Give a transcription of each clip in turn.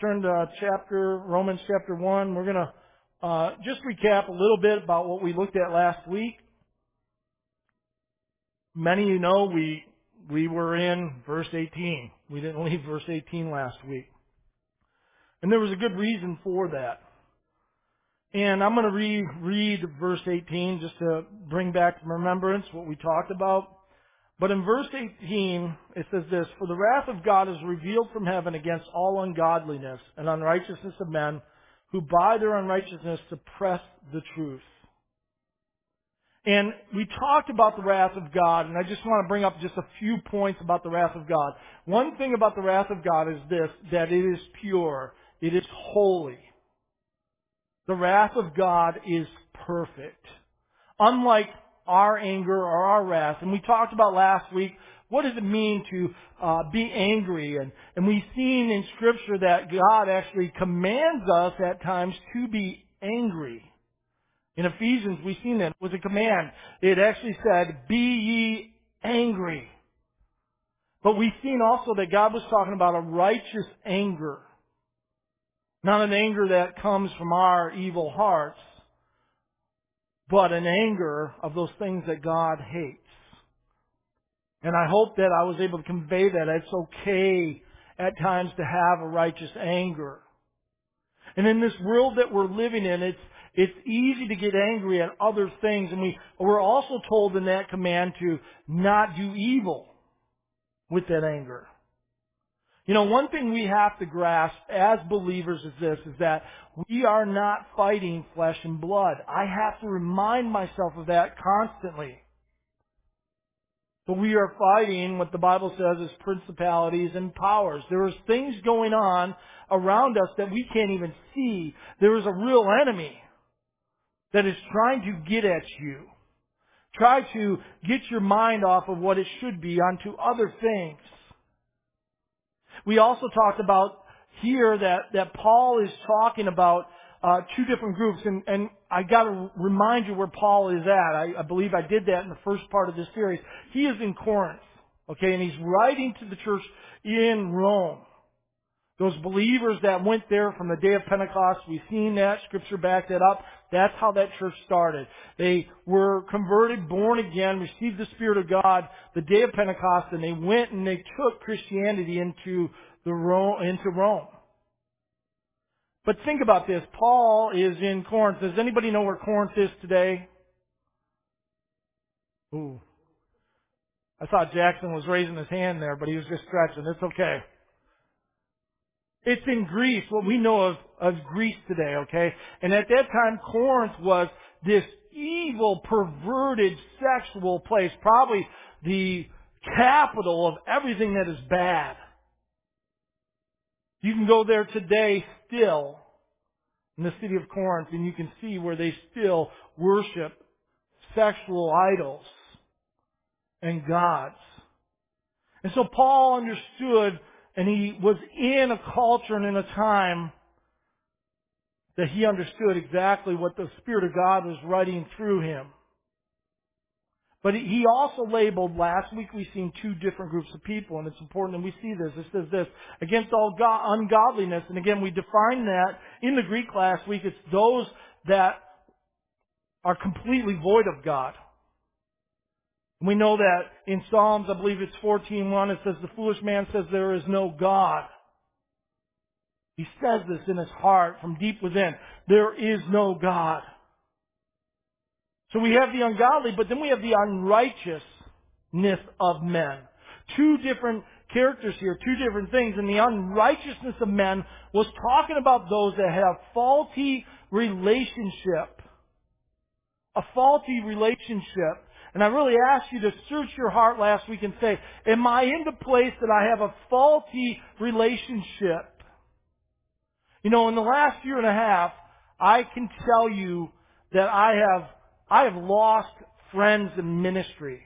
turn to chapter, Romans chapter 1. We're to uh, just recap a little bit about what we looked at last week. Many of you know we, we were in verse 18. We didn't leave verse 18 last week. And there was a good reason for that. And I'm going to reread verse 18 just to bring back remembrance what we talked about. But in verse 18, it says this, For the wrath of God is revealed from heaven against all ungodliness and unrighteousness of men who by their unrighteousness suppress the truth. And we talked about the wrath of God, and I just want to bring up just a few points about the wrath of God. One thing about the wrath of God is this, that it is pure. It is holy. The wrath of God is perfect. Unlike our anger or our wrath. And we talked about last week, what does it mean to uh, be angry? And, and we've seen in Scripture that God actually commands us at times to be angry. In Ephesians, we've seen that. It was a command. It actually said, be ye angry. But we've seen also that God was talking about a righteous anger. Not an anger that comes from our evil hearts, but an anger of those things that God hates. And I hope that I was able to convey that it's okay at times to have a righteous anger. And in this world that we're living in, it's, it's easy to get angry at other things. And we, we're also told in that command to not do evil with that anger. You know, one thing we have to grasp as believers is this, is that we are not fighting flesh and blood. I have to remind myself of that constantly. But we are fighting what the Bible says is principalities and powers. There is things going on around us that we can't even see. There is a real enemy that is trying to get at you. Try to get your mind off of what it should be onto other things. We also talked about here that, that Paul is talking about uh, two different groups, and, and I got to remind you where Paul is at. I, I believe I did that in the first part of this series. He is in Corinth, okay, and he's writing to the church in Rome. Those believers that went there from the day of Pentecost, we've seen that, scripture backed that up. That's how that church started. They were converted, born again, received the Spirit of God the day of Pentecost, and they went and they took Christianity into the Rome, into Rome. But think about this. Paul is in Corinth. Does anybody know where Corinth is today? Ooh. I thought Jackson was raising his hand there, but he was just stretching. It's okay. It's in Greece, what we know of, Greece today, okay? And at that time, Corinth was this evil, perverted, sexual place, probably the capital of everything that is bad. You can go there today still in the city of Corinth and you can see where they still worship sexual idols and gods. And so Paul understood and he was in a culture and in a time that he understood exactly what the Spirit of God was writing through him. But he also labeled, last week we've seen two different groups of people, and it's important that we see this. It says this, against all ungodliness, and again we define that in the Greek last week, it's those that are completely void of God. We know that in Psalms, I believe it's 14.1, it says, the foolish man says there is no God. He says this in his heart from deep within. There is no God. So we have the ungodly, but then we have the unrighteousness of men. Two different characters here, two different things. And the unrighteousness of men was talking about those that have faulty relationship. A faulty relationship. And I really asked you to search your heart last week and say, am I in the place that I have a faulty relationship? You know, in the last year and a half, I can tell you that I have I have lost friends in ministry.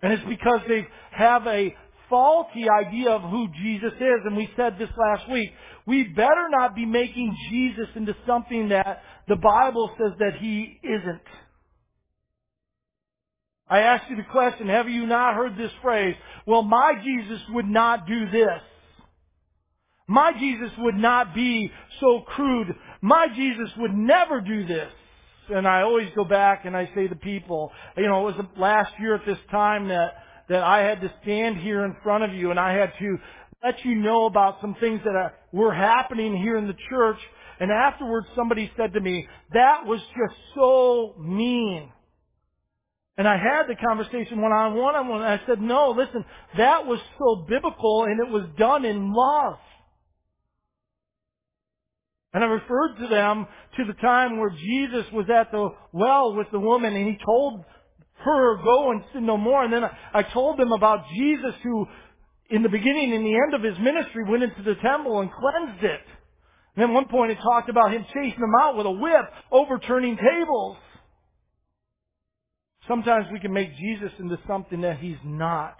And it's because they have a faulty idea of who Jesus is. And we said this last week. We better not be making Jesus into something that the Bible says that He isn't. I ask you the question, have you not heard this phrase? Well, my Jesus would not do this. My Jesus would not be so crude. My Jesus would never do this. And I always go back and I say to people, you know, it was last year at this time that, that I had to stand here in front of you and I had to let you know about some things that are, were happening here in the church. And afterwards somebody said to me, that was just so mean. And I had the conversation one on one on one. I said, no, listen, that was so biblical and it was done in love. And I referred to them to the time where Jesus was at the well with the woman and he told her, go and sin no more. And then I told them about Jesus who, in the beginning and the end of his ministry, went into the temple and cleansed it. And then one point it talked about him chasing them out with a whip, overturning tables. Sometimes we can make Jesus into something that he's not.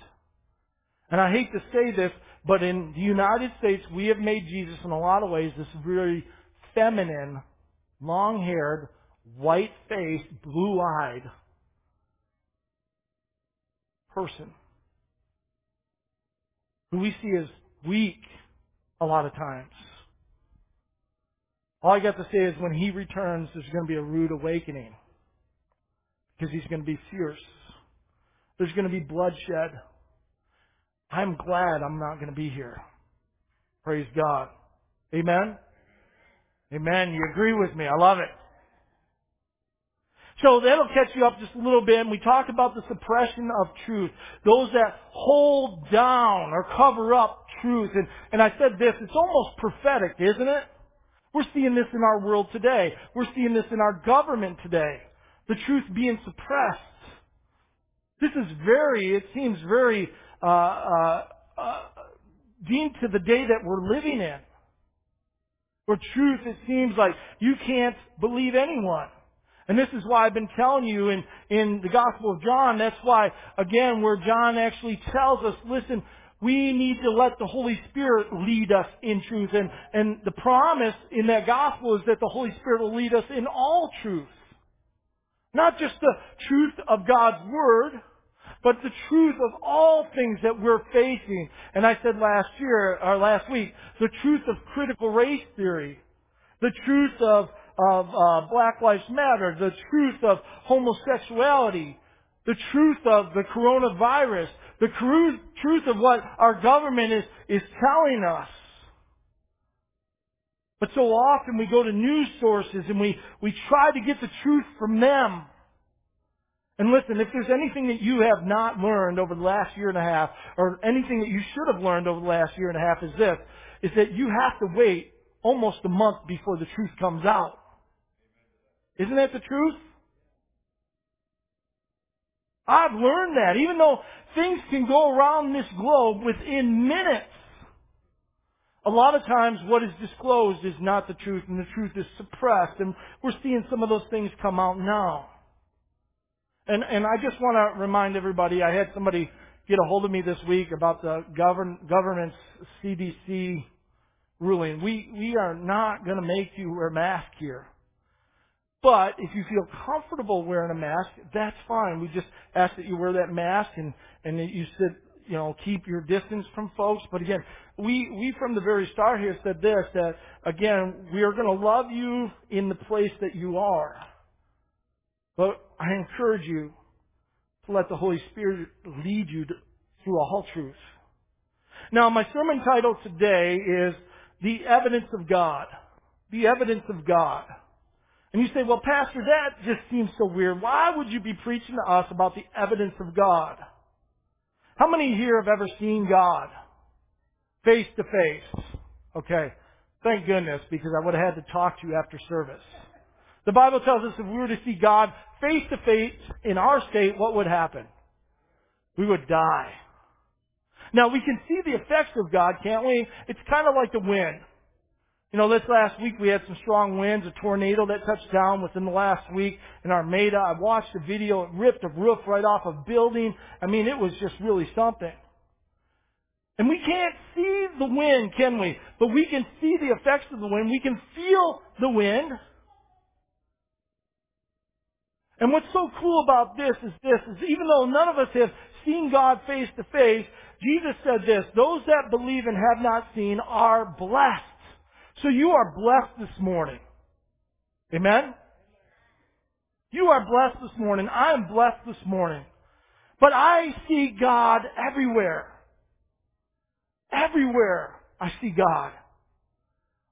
And I hate to say this, but in the United States, we have made Jesus in a lot of ways this very feminine, long-haired, white-faced, blue-eyed person who we see as weak a lot of times. All I got to say is when he returns, there's going to be a rude awakening because he's going to be fierce. There's going to be bloodshed. I'm glad I'm not going to be here. Praise God. Amen? Amen. You agree with me. I love it. So that'll catch you up just a little bit. And we talked about the suppression of truth. Those that hold down or cover up truth. And, and I said this, it's almost prophetic, isn't it? We're seeing this in our world today. We're seeing this in our government today. The truth being suppressed. This is very, it seems very, uh, uh, uh, deemed to the day that we're living in. Where truth, it seems like you can't believe anyone. And this is why I've been telling you in, in the Gospel of John, that's why, again, where John actually tells us, listen, we need to let the Holy Spirit lead us in truth. And, and the promise in that Gospel is that the Holy Spirit will lead us in all truth. Not just the truth of God's Word, but the truth of all things that we're facing. And I said last year, or last week, the truth of critical race theory, the truth of, of uh, Black Lives Matter, the truth of homosexuality, the truth of the coronavirus, the truth of what our government is, is telling us. But so often we go to news sources and we, we try to get the truth from them. And listen, if there's anything that you have not learned over the last year and a half, or anything that you should have learned over the last year and a half is this, is that you have to wait almost a month before the truth comes out. Isn't that the truth? I've learned that. Even though things can go around this globe within minutes, a lot of times what is disclosed is not the truth and the truth is suppressed and we're seeing some of those things come out now. And, and I just want to remind everybody, I had somebody get a hold of me this week about the govern, government's CDC ruling. We, we are not going to make you wear a mask here. But if you feel comfortable wearing a mask, that's fine. We just ask that you wear that mask and, and that you sit, you know, keep your distance from folks. But again, we, we from the very start here said this, that again, we are going to love you in the place that you are. But I encourage you to let the Holy Spirit lead you to, through all truth. Now, my sermon title today is The Evidence of God. The Evidence of God. And you say, well, Pastor, that just seems so weird. Why would you be preaching to us about the evidence of God? How many here have ever seen God? Face to face. Okay. Thank goodness, because I would have had to talk to you after service. The Bible tells us if we were to see God face to face in our state, what would happen? We would die. Now we can see the effects of God, can't we? It's kind of like the wind. You know, this last week we had some strong winds, a tornado that touched down within the last week in Armada. I watched a video, it ripped a roof right off a building. I mean, it was just really something. And we can't see the wind, can we? But we can see the effects of the wind. We can feel the wind. And what's so cool about this is this, is even though none of us have seen God face to face, Jesus said this, those that believe and have not seen are blessed. So you are blessed this morning. Amen? You are blessed this morning. I am blessed this morning. But I see God everywhere. Everywhere I see God.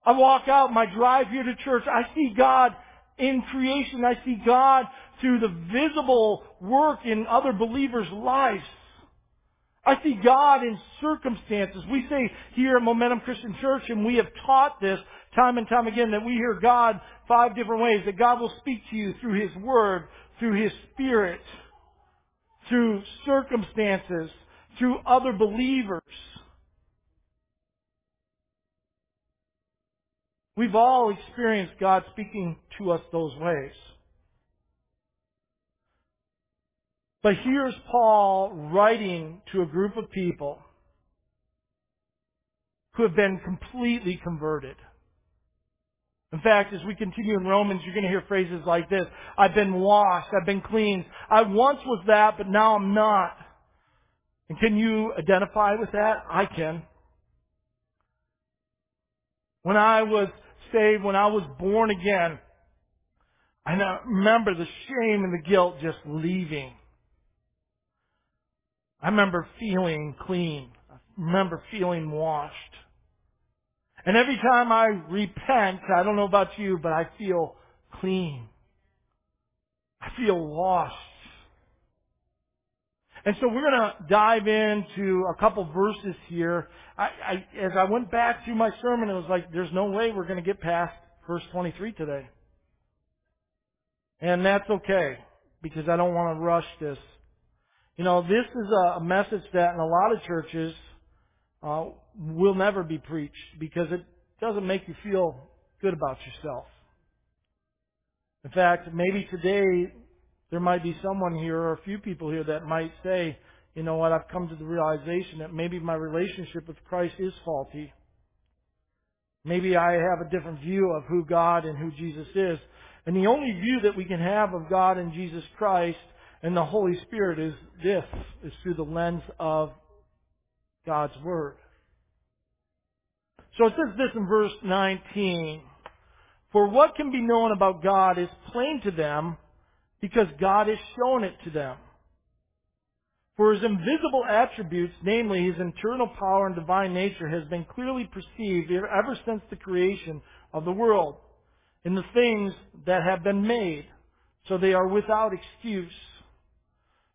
I walk out my drive here to church. I see God in creation. I see God through the visible work in other believers' lives. I see God in circumstances. We say here at Momentum Christian Church, and we have taught this time and time again, that we hear God five different ways. That God will speak to you through His Word, through His Spirit, through circumstances, through other believers. We've all experienced God speaking to us those ways. But here's Paul writing to a group of people who have been completely converted. In fact, as we continue in Romans, you're going to hear phrases like this. I've been washed. I've been cleansed. I once was that, but now I'm not. And can you identify with that? I can. When I was saved, when I was born again, I remember the shame and the guilt just leaving. I remember feeling clean. I remember feeling washed. And every time I repent, I don't know about you, but I feel clean. I feel washed. And so we're going to dive into a couple verses here. I, I, as I went back through my sermon, it was like, there's no way we're going to get past verse 23 today. And that's okay, because I don't want to rush this. You know, this is a message that in a lot of churches uh, will never be preached because it doesn't make you feel good about yourself. In fact, maybe today there might be someone here or a few people here that might say, you know what, I've come to the realization that maybe my relationship with Christ is faulty. Maybe I have a different view of who God and who Jesus is. And the only view that we can have of God and Jesus Christ and the Holy Spirit is this, is through the lens of God's Word. So it says this in verse 19. For what can be known about God is plain to them because God has shown it to them. For his invisible attributes, namely his internal power and divine nature, has been clearly perceived ever since the creation of the world in the things that have been made, so they are without excuse.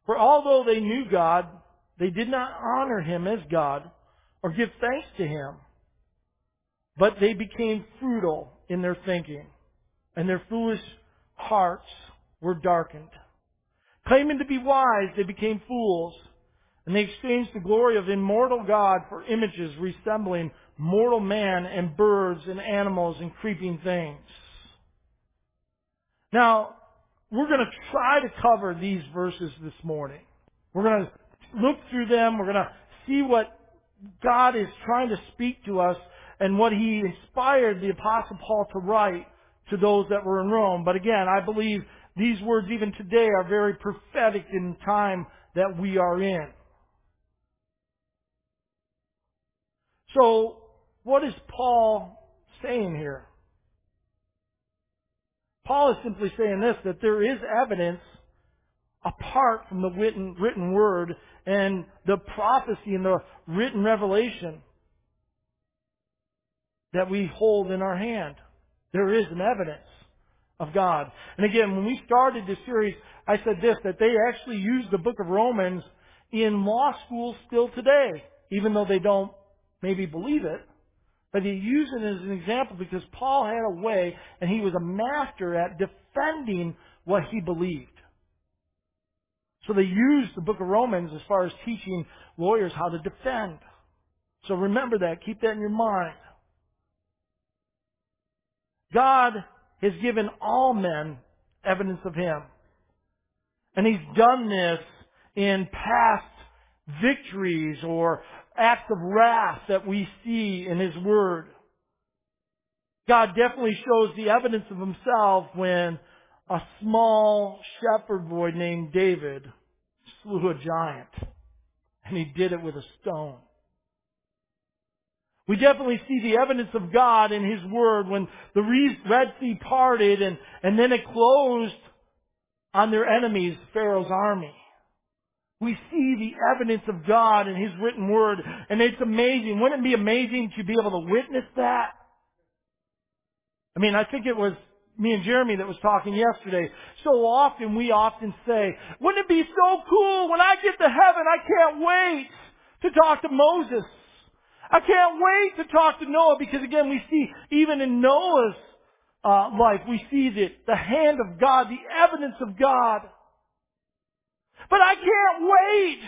For although they knew God, they did not honor him as God or give thanks to him, but they became futile in their thinking, and their foolish hearts were darkened. Claiming to be wise, they became fools, and they exchanged the glory of immortal God for images resembling mortal man and birds and animals and creeping things. Now, we're going to try to cover these verses this morning. We're going to look through them. We're going to see what God is trying to speak to us and what He inspired the Apostle Paul to write to those that were in Rome. But again, I believe these words even today are very prophetic in the time that we are in. So, what is Paul saying here? Paul is simply saying this, that there is evidence apart from the written, written word and the prophecy and the written revelation that we hold in our hand. There is an evidence of God. And again, when we started this series, I said this, that they actually use the book of Romans in law schools still today, even though they don't maybe believe it. But he used it as an example because Paul had a way and he was a master at defending what he believed. So they used the book of Romans as far as teaching lawyers how to defend. So remember that. Keep that in your mind. God has given all men evidence of Him. And He's done this in past victories or acts of wrath that we see in His Word. God definitely shows the evidence of Himself when a small shepherd boy named David slew a giant. And he did it with a stone. We definitely see the evidence of God in His Word when the Red Sea parted and, and then it closed on their enemies, Pharaoh's army. We see the evidence of God in His written Word and it's amazing. Wouldn't it be amazing to be able to witness that? I mean, I think it was me and Jeremy that was talking yesterday. So often we often say, wouldn't it be so cool when I get to heaven, I can't wait to talk to Moses. I can't wait to talk to Noah because again, we see even in Noah's uh, life, we see the, the hand of God, the evidence of God. But I can't wait.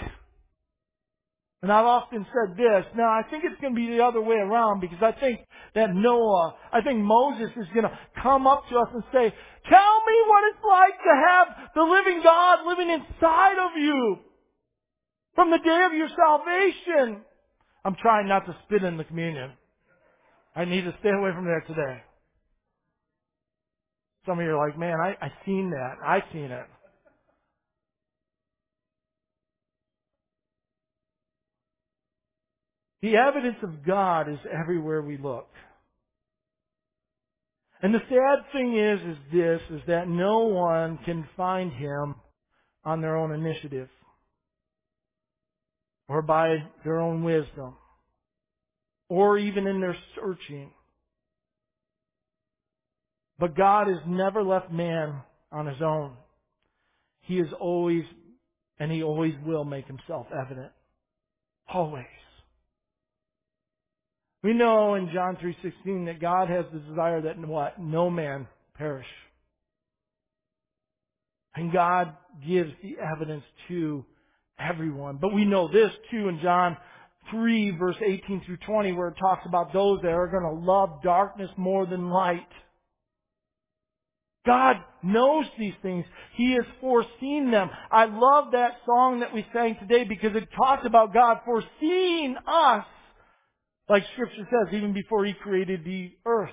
And I've often said this. Now I think it's going to be the other way around because I think that Noah, I think Moses is going to come up to us and say, tell me what it's like to have the living God living inside of you from the day of your salvation. I'm trying not to spit in the communion. I need to stay away from that today. Some of you are like, man, I, I seen that. I seen it. The evidence of God is everywhere we look. And the sad thing is, is this, is that no one can find Him on their own initiative or by their own wisdom or even in their searching. But God has never left man on his own. He is always, and he always will make himself evident. Always. We know in John 3.16 that God has the desire that what? No man perish. And God gives the evidence to everyone. But we know this too in John 3 verse 18 through 20 where it talks about those that are going to love darkness more than light. God knows these things. He has foreseen them. I love that song that we sang today because it talks about God foreseeing us, like scripture says, even before He created the earth.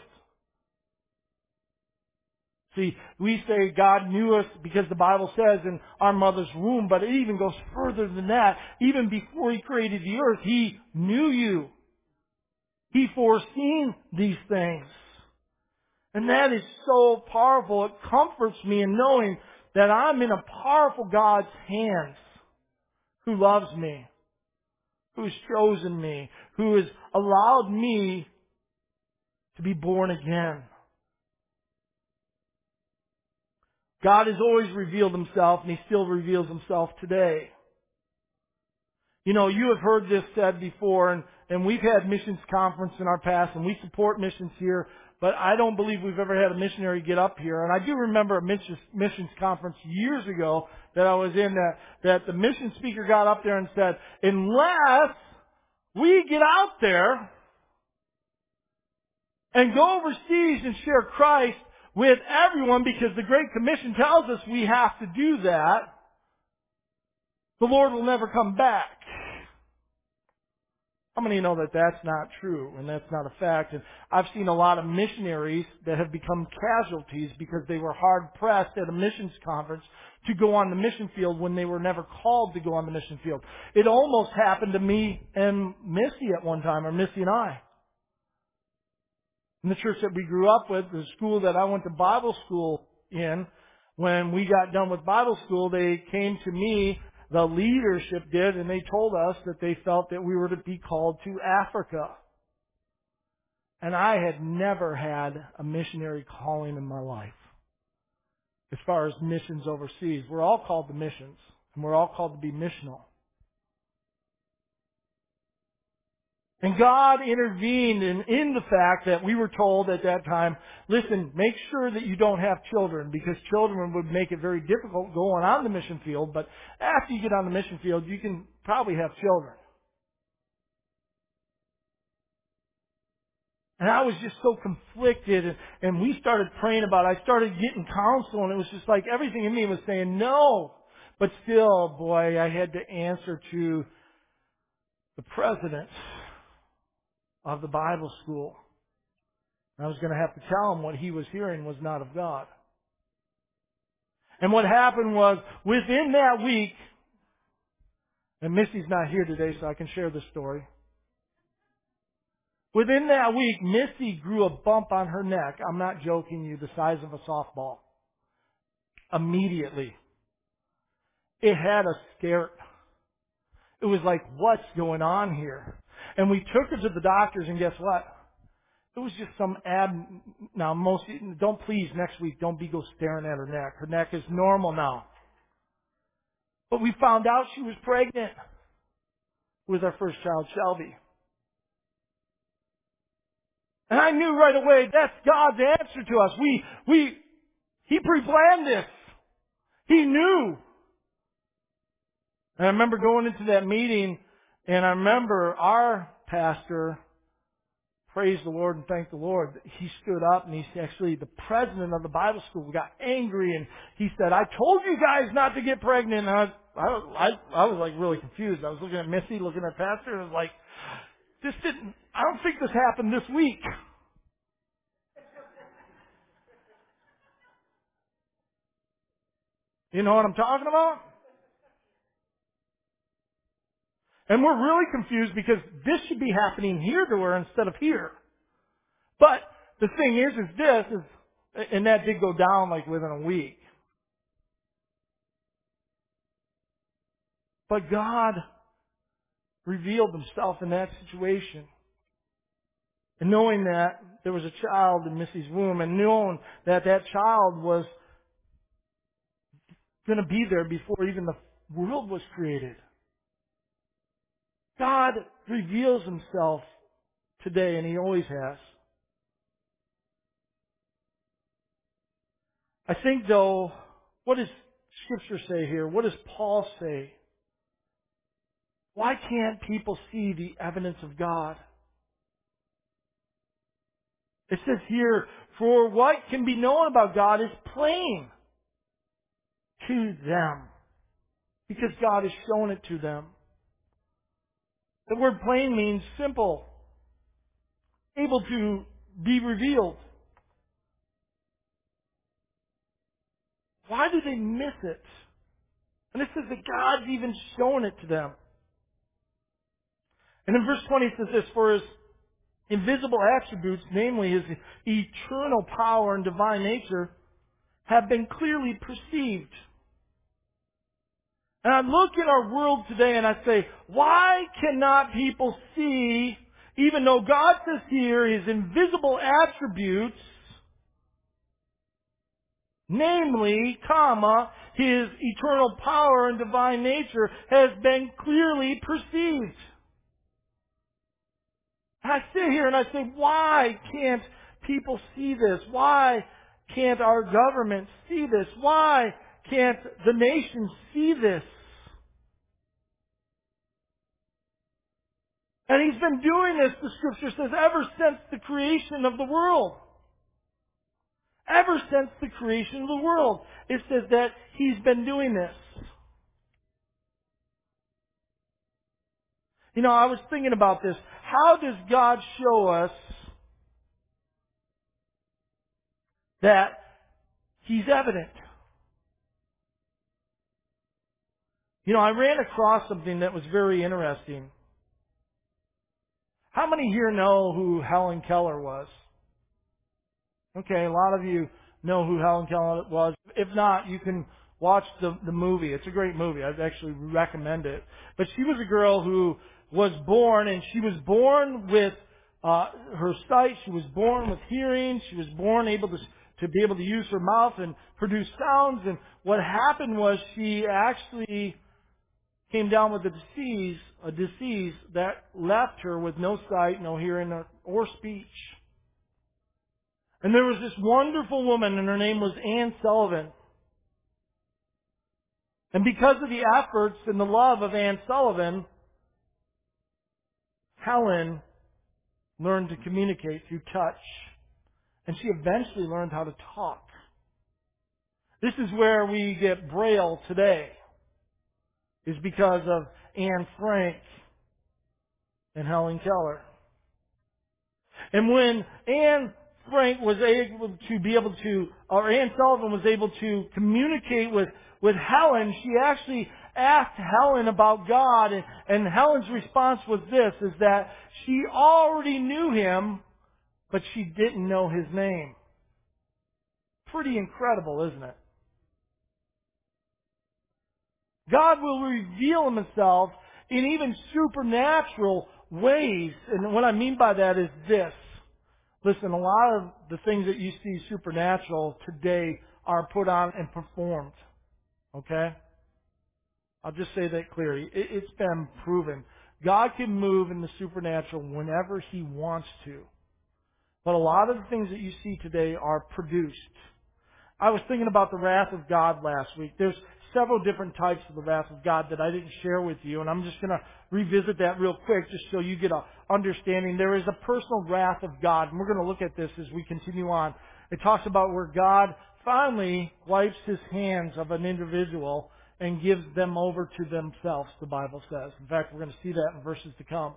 See, we say God knew us because the Bible says in our mother's womb, but it even goes further than that. Even before He created the earth, He knew you. He foreseen these things. And that is so powerful. It comforts me in knowing that I'm in a powerful God's hands who loves me, who's chosen me, who has allowed me to be born again. God has always revealed himself and he still reveals himself today. You know, you have heard this said before and, and we've had missions conference in our past and we support missions here, but I don't believe we've ever had a missionary get up here. And I do remember a missions, missions conference years ago that I was in that, that the mission speaker got up there and said, unless we get out there and go overseas and share Christ, with everyone because the Great Commission tells us we have to do that, the Lord will never come back. How many know that that's not true and that's not a fact? And I've seen a lot of missionaries that have become casualties because they were hard pressed at a missions conference to go on the mission field when they were never called to go on the mission field. It almost happened to me and Missy at one time, or Missy and I. In the church that we grew up with, the school that I went to Bible school in, when we got done with Bible school, they came to me, the leadership did, and they told us that they felt that we were to be called to Africa. And I had never had a missionary calling in my life. As far as missions overseas, we're all called to missions, and we're all called to be missional. And God intervened in, in the fact that we were told at that time, listen, make sure that you don't have children because children would make it very difficult going on the mission field, but after you get on the mission field, you can probably have children. And I was just so conflicted and, and we started praying about it. I started getting counsel and it was just like everything in me was saying no. But still, boy, I had to answer to the president of the Bible school. I was going to have to tell him what he was hearing was not of God. And what happened was, within that week, And Missy's not here today, so I can share this story. Within that week, Missy grew a bump on her neck. I'm not joking you, the size of a softball. Immediately. It had us scared. It was like, what's going on here? And we took her to the doctors and guess what? It was just some ab, now most, don't please next week, don't be go staring at her neck. Her neck is normal now. But we found out she was pregnant with our first child, Shelby. And I knew right away that's God's answer to us. We, we, He pre-planned this. He knew. And I remember going into that meeting and I remember our pastor praised the Lord and thanked the Lord. He stood up and he's actually the president of the Bible school got angry and he said, I told you guys not to get pregnant. And I was, I, I, I was like really confused. I was looking at Missy, looking at pastor and I was like, this didn't, I don't think this happened this week. You know what I'm talking about? And we're really confused because this should be happening here to her instead of here. But the thing is, is this is, and that did go down like within a week. But God revealed himself in that situation. And knowing that there was a child in Missy's womb and knowing that that child was going to be there before even the world was created. God reveals himself today and he always has. I think though, what does scripture say here? What does Paul say? Why can't people see the evidence of God? It says here, for what can be known about God is plain to them. Because God has shown it to them. The word plain means simple, able to be revealed. Why do they miss it? And it says that God's even shown it to them. And in verse 20 it says this, for his invisible attributes, namely his eternal power and divine nature, have been clearly perceived and I look in our world today and I say, why cannot people see, even though God says here his invisible attributes, namely, comma, his eternal power and divine nature has been clearly perceived. And I sit here and I say, why can't people see this? Why can't our government see this? Why can't the nation see this? And he's been doing this, the scripture says, ever since the creation of the world. Ever since the creation of the world. It says that he's been doing this. You know, I was thinking about this. How does God show us that He's evident? You know, I ran across something that was very interesting. How many here know who Helen Keller was? Okay, a lot of you know who Helen Keller was. If not, you can watch the, the movie. It's a great movie. I'd actually recommend it. But she was a girl who was born, and she was born with uh, her sight. She was born with hearing. She was born able to to be able to use her mouth and produce sounds. And what happened was she actually came down with a disease, a disease that left her with no sight, no hearing, or speech. And there was this wonderful woman, and her name was Anne Sullivan. And because of the efforts and the love of Anne Sullivan, Helen learned to communicate through touch. And she eventually learned how to talk. This is where we get Braille today is because of Anne Frank and Helen Keller. And when Anne Frank was able to be able to, or Anne Sullivan was able to communicate with, with Helen, she actually asked Helen about God, and, and Helen's response was this, is that she already knew him, but she didn't know his name. Pretty incredible, isn't it? God will reveal himself in even supernatural ways. And what I mean by that is this. Listen, a lot of the things that you see supernatural today are put on and performed. Okay? I'll just say that clearly. It, has been proven. God can move in the supernatural whenever He wants to. But a lot of the things that you see today are produced. I was thinking about the wrath of God last week. There's several different types of the wrath of God that I didn't share with you, and I'm just going to revisit that real quick just so you get a understanding. There is a personal wrath of God, and we're going to look at this as we continue on. It talks about where God finally wipes his hands of an individual and gives them over to themselves, the Bible says. In fact, we're going to see that in verses to come.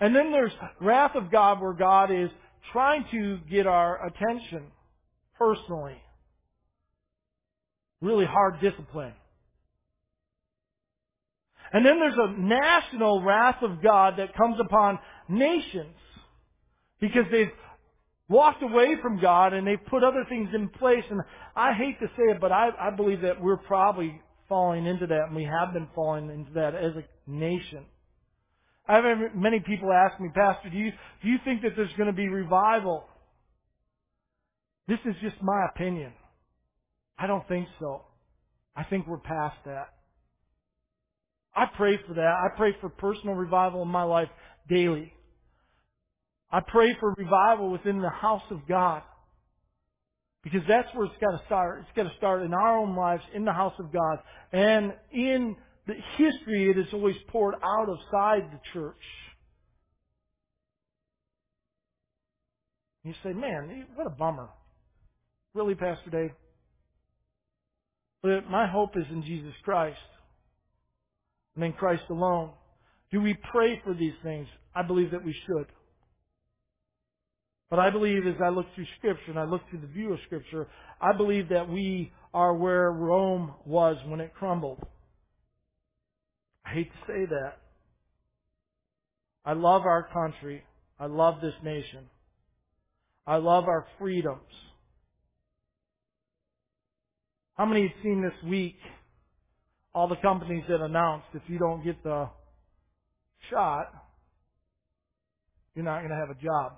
And then there's wrath of God where God is trying to get our attention personally. Really hard discipline. And then there's a national wrath of God that comes upon nations because they've walked away from God and they've put other things in place. And I hate to say it, but I, I believe that we're probably falling into that and we have been falling into that as a nation. I have many people ask me, Pastor, do you, do you think that there's going to be revival? This is just my opinion. I don't think so. I think we're past that. I pray for that. I pray for personal revival in my life daily. I pray for revival within the house of God. Because that's where it's got to start. It's got to start in our own lives, in the house of God. And in the history, it is always poured out of side the church. You say, man, what a bummer. Really, Pastor Dave? But my hope is in Jesus Christ and in Christ alone. Do we pray for these things? I believe that we should. But I believe as I look through Scripture and I look through the view of Scripture, I believe that we are where Rome was when it crumbled. I hate to say that. I love our country. I love this nation. I love our freedoms. How many have seen this week all the companies that announced if you don't get the shot, you're not going to have a job?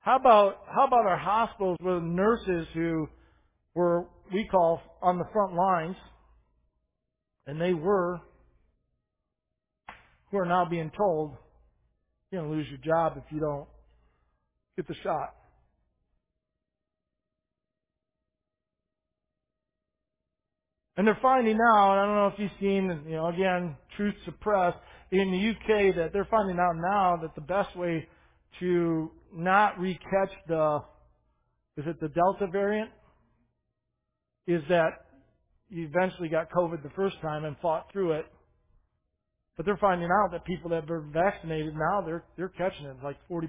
How about how about our hospitals with nurses who were we call on the front lines, and they were who are now being told you're going to lose your job if you don't get the shot. And they're finding out, I don't know if you've seen, you know, again, truth suppressed, in the UK that they're finding out now that the best way to not recatch the, is it the Delta variant? Is that you eventually got COVID the first time and fought through it. But they're finding out that people that were vaccinated now, they're, they're catching it. Like 40%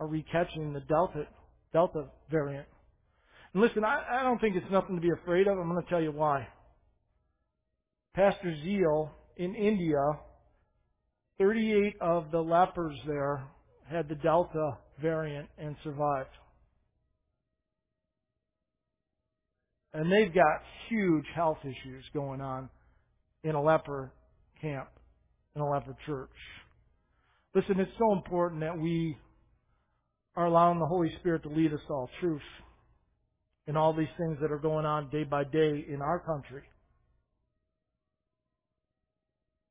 are recatching the Delta, Delta variant. And listen, I, I don't think it's nothing to be afraid of. I'm going to tell you why. Pastor Zeal in India, 38 of the lepers there had the Delta variant and survived. And they've got huge health issues going on in a leper camp, in a leper church. Listen, it's so important that we are allowing the Holy Spirit to lead us all truth in all these things that are going on day by day in our country.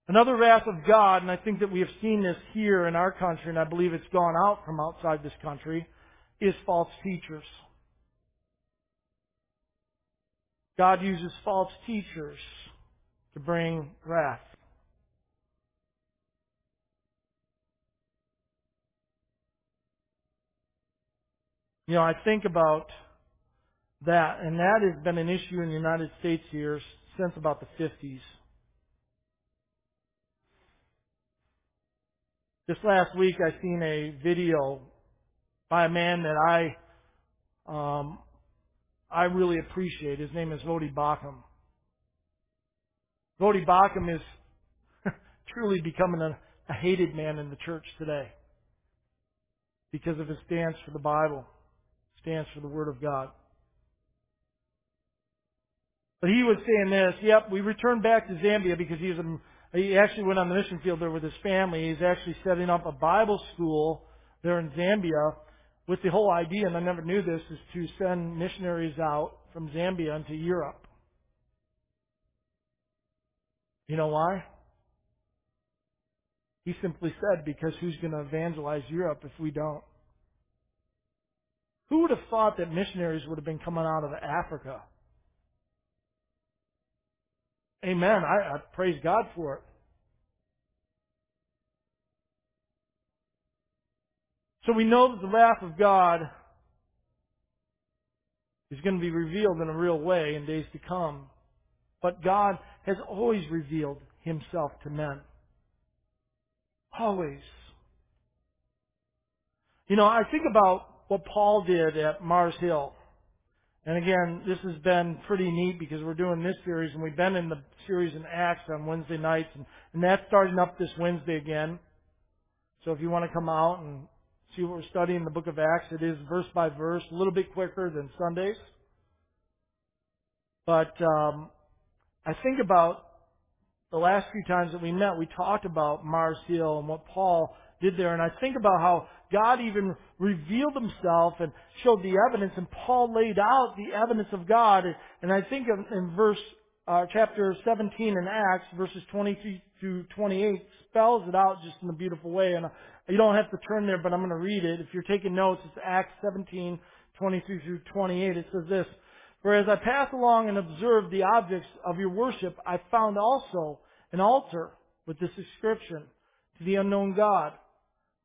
Another wrath of God, and I think that we have seen this here in our country, and I believe it's gone out from outside this country, is false teachers. God uses false teachers to bring wrath. You know, I think about that, and that has been an issue in the United States here since about the 50s. This last week, I seen a video by a man that I um, I really appreciate. His name is Voddie Baucham. Voddie Baucham is truly becoming a, a hated man in the church today because of his stance for the Bible, stance for the Word of God. But he was saying this, yep, we returned back to Zambia because he was a, he actually went on the mission field there with his family. He's actually setting up a Bible school there in Zambia with the whole idea, and I never knew this, is to send missionaries out from Zambia into Europe. You know why? He simply said, because who's going to evangelize Europe if we don't? Who would have thought that missionaries would have been coming out of Africa? Amen. I, I praise God for it. So we know that the wrath of God is going to be revealed in a real way in days to come. But God has always revealed himself to men. Always. You know, I think about what Paul did at Mars Hill. And again, this has been pretty neat because we're doing this series and we've been in the series in Acts on Wednesday nights and, and that's starting up this Wednesday again. So if you want to come out and see what we're studying in the book of Acts, it is verse by verse, a little bit quicker than Sundays. But um, I think about the last few times that we met, we talked about Mars Hill and what Paul did there. And I think about how God even revealed himself and showed the evidence, and Paul laid out the evidence of God. And I think in verse, uh, chapter 17 in Acts, verses 23 through 28, spells it out just in a beautiful way. And you don't have to turn there, but I'm going to read it. If you're taking notes, it's Acts 17, 23 through 28. It says this, For as I passed along and observed the objects of your worship, I found also an altar with this inscription, to the unknown God.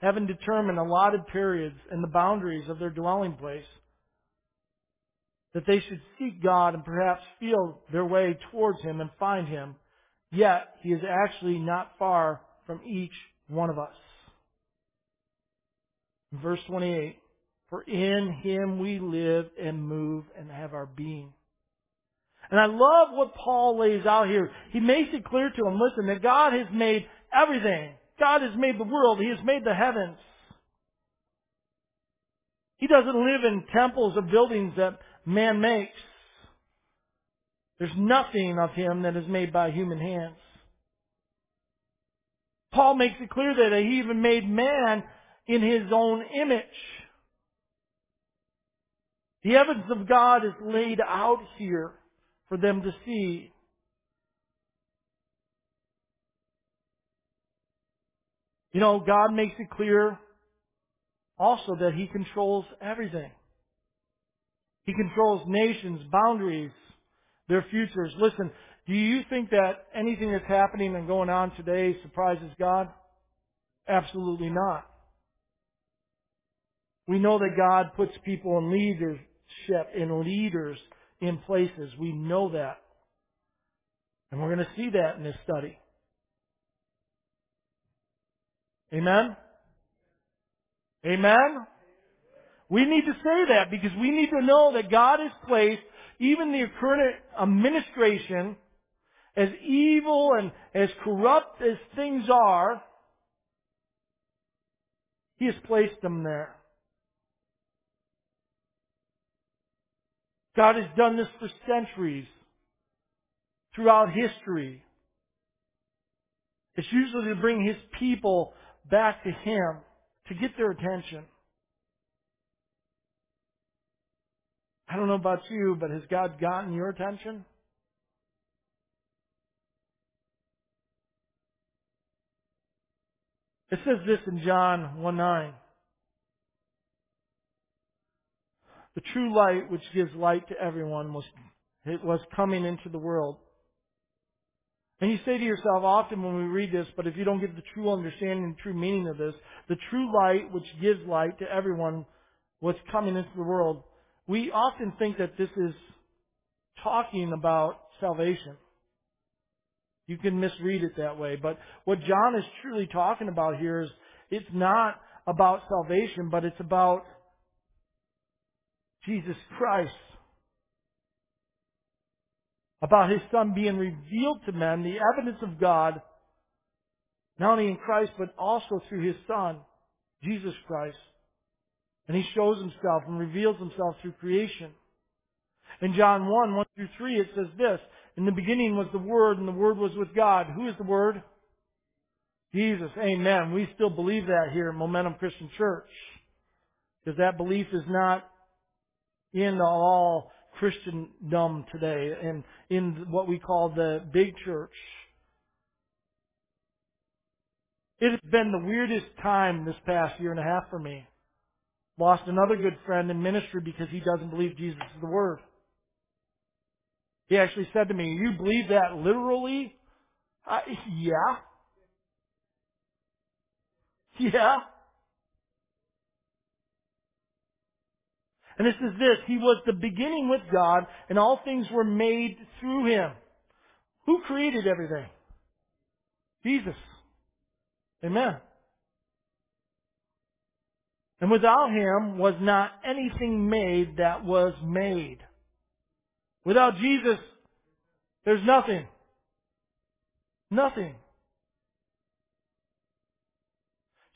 having determined allotted periods and the boundaries of their dwelling place, that they should seek God and perhaps feel their way towards Him and find Him, yet He is actually not far from each one of us. Verse 28, For in Him we live and move and have our being. And I love what Paul lays out here. He makes it clear to them, listen, that God has made everything. God has made the world. He has made the heavens. He doesn't live in temples or buildings that man makes. There's nothing of him that is made by human hands. Paul makes it clear that he even made man in his own image. The evidence of God is laid out here for them to see. You know, God makes it clear also that He controls everything. He controls nations, boundaries, their futures. Listen, do you think that anything that's happening and going on today surprises God? Absolutely not. We know that God puts people in leadership, in leaders in places. We know that. And we're going to see that in this study. Amen? Amen? We need to say that because we need to know that God has placed even the current administration, as evil and as corrupt as things are, He has placed them there. God has done this for centuries throughout history. It's usually to bring His people back to Him, to get their attention. I don't know about you, but has God gotten your attention? It says this in John 1 9. The true light which gives light to everyone was It was coming into the world. And you say to yourself often when we read this, but if you don't get the true understanding and true meaning of this, the true light which gives light to everyone what's coming into the world, we often think that this is talking about salvation. You can misread it that way, but what John is truly talking about here is it's not about salvation, but it's about Jesus Christ about his son being revealed to men, the evidence of God, not only in Christ, but also through his son, Jesus Christ. And he shows himself and reveals himself through creation. In John 1, 1 through 3, it says this, In the beginning was the Word, and the Word was with God. Who is the Word? Jesus. Amen. We still believe that here at Momentum Christian Church. Because that belief is not in all Christendom today and in what we call the big church. It has been the weirdest time this past year and a half for me. Lost another good friend in ministry because he doesn't believe Jesus is the Word. He actually said to me, you believe that literally? I, yeah. Yeah. And this is this, He was the beginning with God, and all things were made through Him. Who created everything? Jesus. Amen. And without Him was not anything made that was made. Without Jesus, there's nothing. Nothing.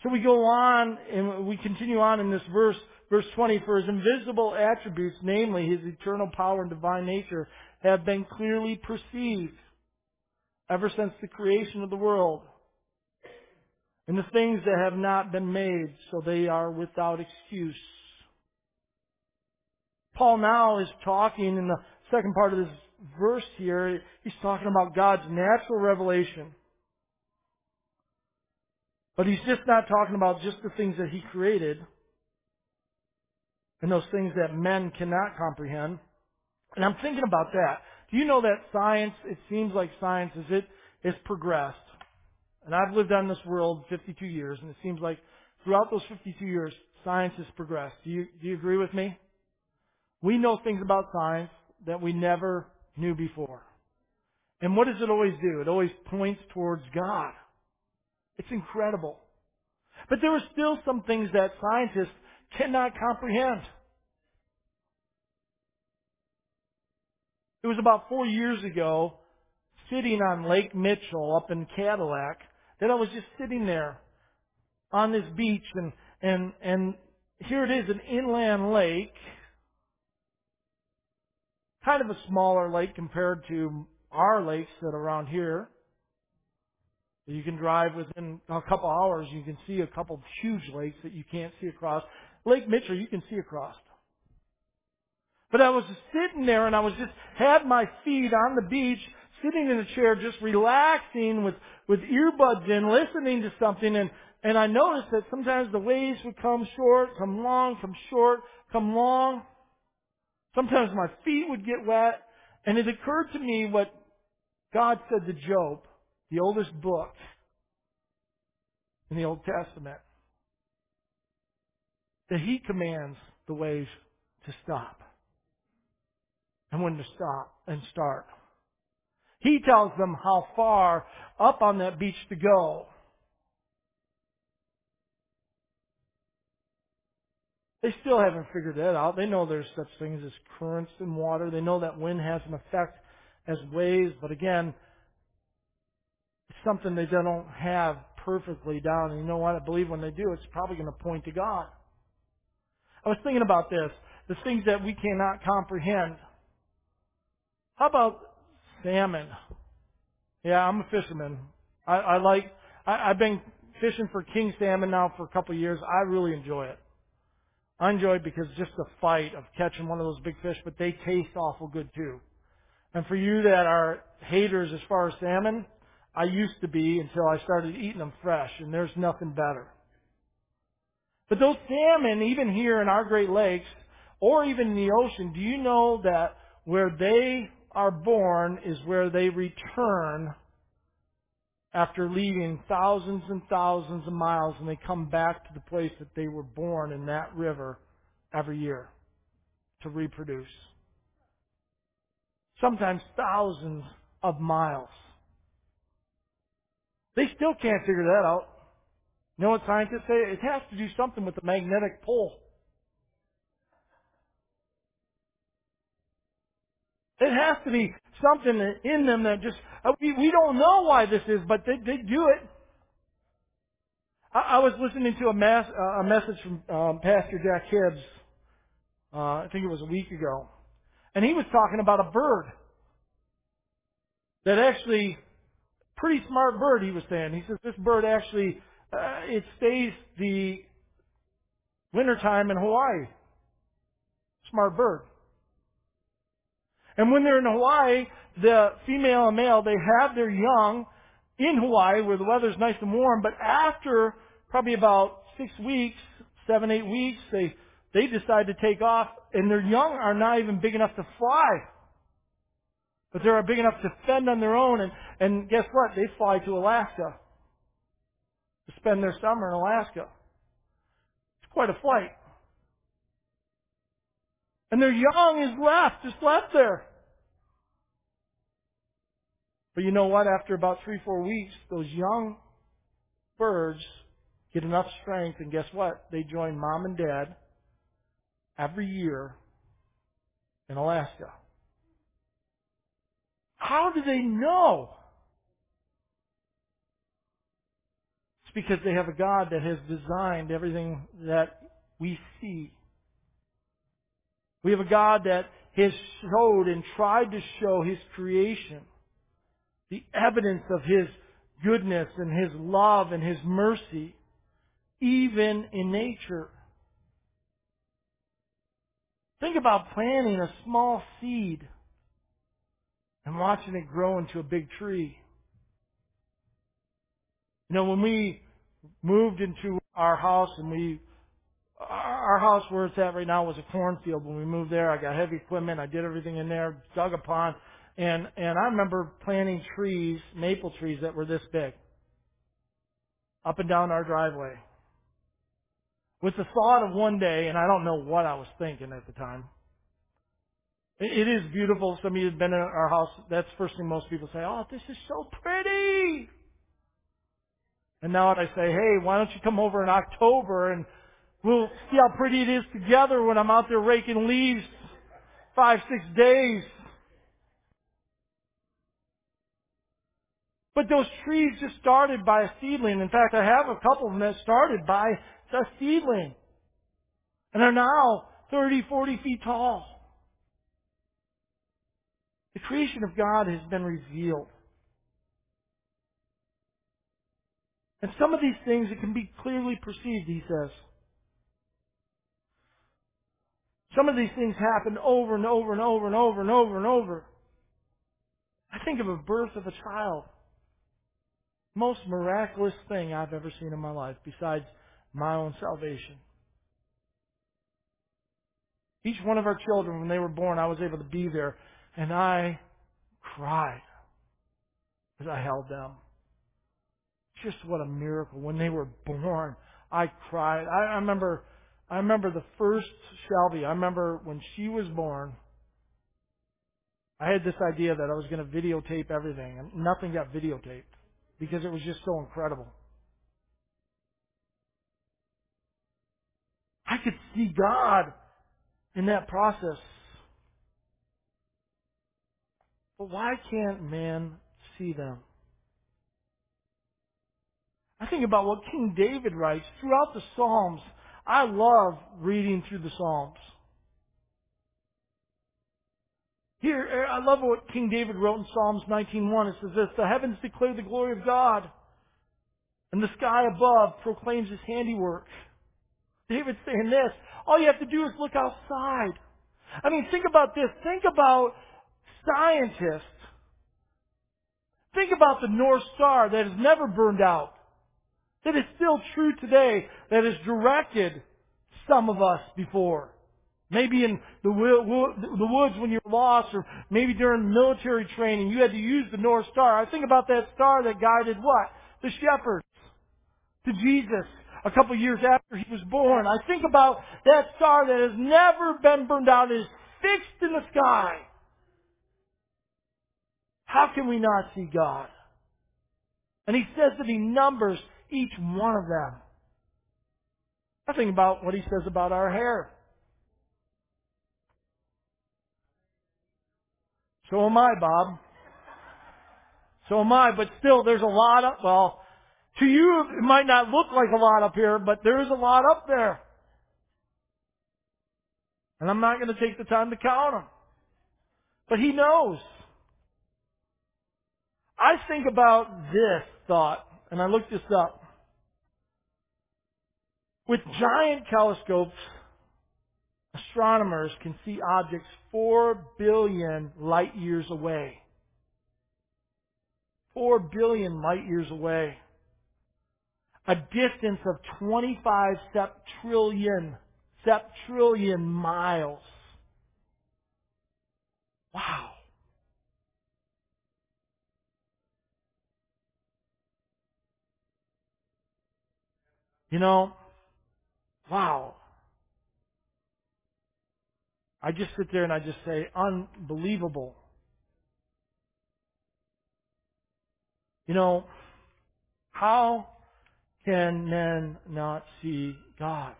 So we go on and we continue on in this verse Verse 20, for his invisible attributes, namely his eternal power and divine nature, have been clearly perceived ever since the creation of the world. And the things that have not been made, so they are without excuse. Paul now is talking in the second part of this verse here, he's talking about God's natural revelation. But he's just not talking about just the things that he created and those things that men cannot comprehend. And I'm thinking about that. Do you know that science, it seems like science as it is progressed. And I've lived on this world 52 years, and it seems like throughout those 52 years, science has progressed. Do you, do you agree with me? We know things about science that we never knew before. And what does it always do? It always points towards God. It's incredible. But there are still some things that scientists cannot comprehend. It was about four years ago, sitting on Lake Mitchell up in Cadillac, that I was just sitting there on this beach and, and, and here it is, an inland lake, kind of a smaller lake compared to our lakes that are around here. You can drive within a couple hours, you can see a couple huge lakes that you can't see across. Lake Mitchell, you can see across. But I was just sitting there and I was just, had my feet on the beach, sitting in a chair, just relaxing with, with earbuds in, listening to something and, and I noticed that sometimes the waves would come short, come long, come short, come long. Sometimes my feet would get wet. And it occurred to me what God said to Job, the oldest book in the Old Testament that he commands the waves to stop and when to stop and start. He tells them how far up on that beach to go. They still haven't figured that out. They know there's such things as currents in water. They know that wind has an effect as waves, but again, something they don't have perfectly down. And you know what? I believe when they do, it's probably going to point to God. I was thinking about this. The things that we cannot comprehend. How about salmon? Yeah, I'm a fisherman. I, I like, I, I've been fishing for king salmon now for a couple of years. I really enjoy it. I enjoy it because just the fight of catching one of those big fish, but they taste awful good too. And for you that are haters as far as salmon, I used to be until I started eating them fresh, and there's nothing better. But those salmon, even here in our Great Lakes, or even in the ocean, do you know that where they are born is where they return after leaving thousands and thousands of miles and they come back to the place that they were born in that river every year to reproduce. Sometimes thousands of miles. They still can't figure that out. You know what scientists say? It has to do something with the magnetic pole. It has to be something in them that just, uh, we, we don't know why this is, but they, they do it. I, was listening to a, mass, uh, a message from um, Pastor Jack Hibbs, uh, I think it was a week ago, and he was talking about a bird that actually, pretty smart bird, he was saying. He says this bird actually, uh, it stays the wintertime in Hawaii. Smart bird. And when they're in Hawaii, the female and male, they have their young in Hawaii where the weather's nice and warm, but after probably about six weeks, seven, eight weeks, they, they decide to take off and their young are not even big enough to fly. But they're big enough to fend on their own and, and guess what? They fly to Alaska to spend their summer in Alaska. It's quite a flight. And their young is left, just left there. But you know what? After about three, four weeks, those young birds get enough strength, and guess what? They join mom and dad every year in Alaska. How do they know? Because they have a God that has designed everything that we see. We have a God that has showed and tried to show His creation, the evidence of His goodness and His love and His mercy, even in nature. Think about planting a small seed and watching it grow into a big tree. You know, when we moved into our house and we our house where it's at right now was a cornfield. When we moved there, I got heavy equipment. I did everything in there, dug a pond, and and I remember planting trees, maple trees that were this big, up and down our driveway, with the thought of one day, and I don't know what I was thinking at the time. It, is beautiful. Some of you have been in our house. That's the first thing most people say. Oh, this is so pretty. And now I say, hey, why don't you come over in October and We'll see how pretty it is together when I'm out there raking leaves five, six days. But those trees just started by a seedling. In fact, I have a couple of them that started by a seedling. And are now 30, 40 feet tall. The creation of God has been revealed. And some of these things, it can be clearly perceived, he says. Some of these things happen over and over and over and over and over and over. I think of a birth of a child. Most miraculous thing I've ever seen in my life besides my own salvation. Each one of our children, when they were born, I was able to be there and I cried as I held them. Just what a miracle. When they were born, I cried. I, I remember I remember the first Shelby. I remember when she was born. I had this idea that I was going to videotape everything, and nothing got videotaped because it was just so incredible. I could see God in that process. But why can't man see them? Think about what King David writes throughout the Psalms. I love reading through the Psalms. Here, er, I love what King David wrote in Psalms 19.1. It says this, The heavens declare the glory of God, and the sky above proclaims his handiwork. David's saying this, all you have to do is look outside. I mean, think about this. Think about scientists. Think about the North Star that has never burned out that is still true today, that has directed some of us before. Maybe in the, the woods when you're lost, or maybe during military training, you had to use the North Star. I think about that star that guided what? The shepherds to Jesus a couple years after he was born. I think about that star that has never been burned out, is fixed in the sky. How can we not see God? And he says that he numbers each one of them. I think about what he says about our hair. So am I, Bob. So am I, but still there's a lot of, well, to you it might not look like a lot up here, but there is a lot up there. And I'm not going to take the time to count them. But he knows. I think about this thought, and I looked this up. With giant telescopes, astronomers can see objects 4 billion light years away. 4 billion light years away. A distance of 25 septrillion, septrillion miles. Wow. You know, wow. I just sit there and I just say, unbelievable. You know, how can men not see God?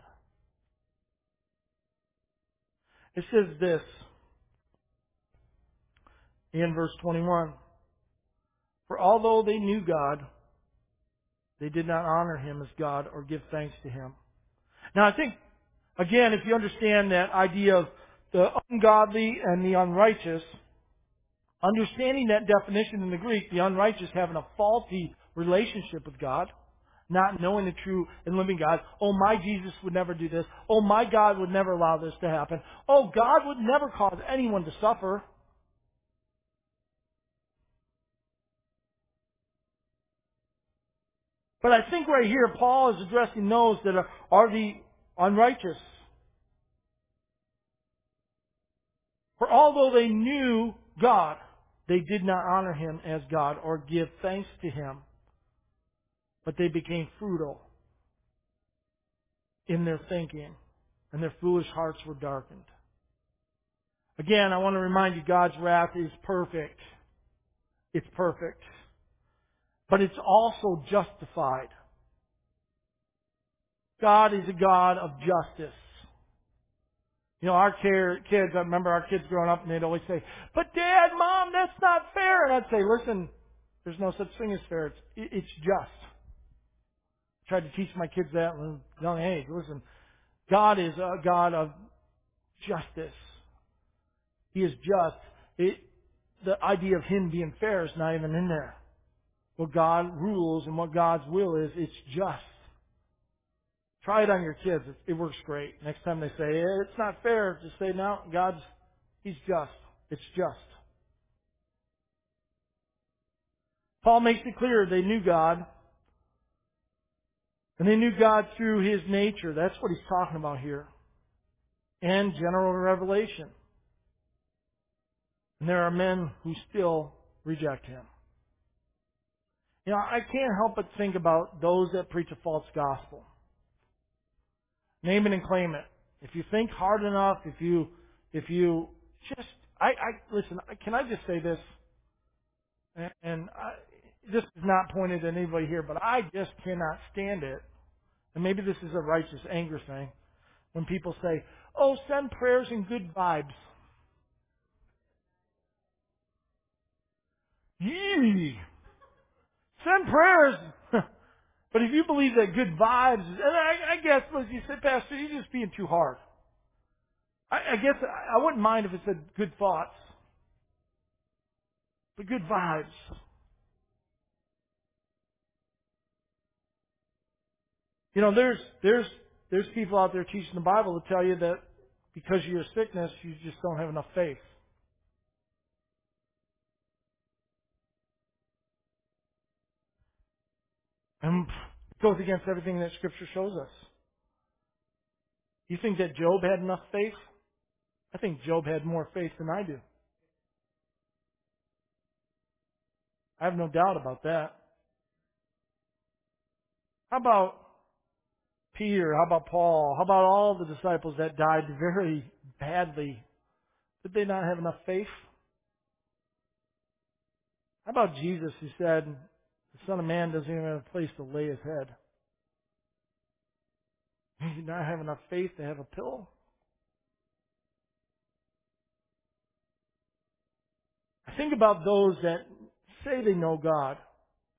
It says this in verse 21. For although they knew God, they did not honor him as God or give thanks to him. Now I think, again, if you understand that idea of the ungodly and the unrighteous, understanding that definition in the Greek, the unrighteous having a faulty relationship with God, not knowing the true and living God. Oh, my Jesus would never do this. Oh, my God would never allow this to happen. Oh, God would never cause anyone to suffer. But I think right here, Paul is addressing those that are, the unrighteous. For although they knew God, they did not honor him as God or give thanks to him, but they became futile in their thinking, and their foolish hearts were darkened. Again, I want to remind you God's wrath is perfect. It's perfect. But it's also justified. God is a God of justice. You know, our kids, I remember our kids growing up and they'd always say, but dad, mom, that's not fair. And I'd say, listen, there's no such thing as fair. It's, it's just. I tried to teach my kids that when young age. Listen, God is a God of justice. He is just. It, the idea of Him being fair is not even in there. What God rules and what God's will is, it's just. Try it on your kids. It, it works great. Next time they say, eh, it's not fair, just say, no, God's, He's just. It's just. Paul makes it clear they knew God. And they knew God through His nature. That's what he's talking about here. And general revelation. And there are men who still reject Him. You know, I can't help but think about those that preach a false gospel. Name it and claim it. If you think hard enough, if you, if you just, I, I, listen, can I just say this? And, I, this is not pointed at anybody here, but I just cannot stand it. And maybe this is a righteous anger thing. When people say, oh, send prayers and good vibes. Yee! Send prayers But if you believe that good vibes, and I, I guess, as you said, Pastor, you're just being too hard. I, I guess I wouldn't mind if it said good thoughts, but good vibes. You know, there's there's there's people out there teaching the Bible to tell you that because of your sickness, you just don't have enough faith. And it goes against everything that Scripture shows us. You think that Job had enough faith? I think Job had more faith than I do. I have no doubt about that. How about Peter? How about Paul? How about all the disciples that died very badly? Did they not have enough faith? How about Jesus who said, Son of Man doesn't even have a place to lay his head? You not have enough faith to have a pillow? I think about those that say they know God.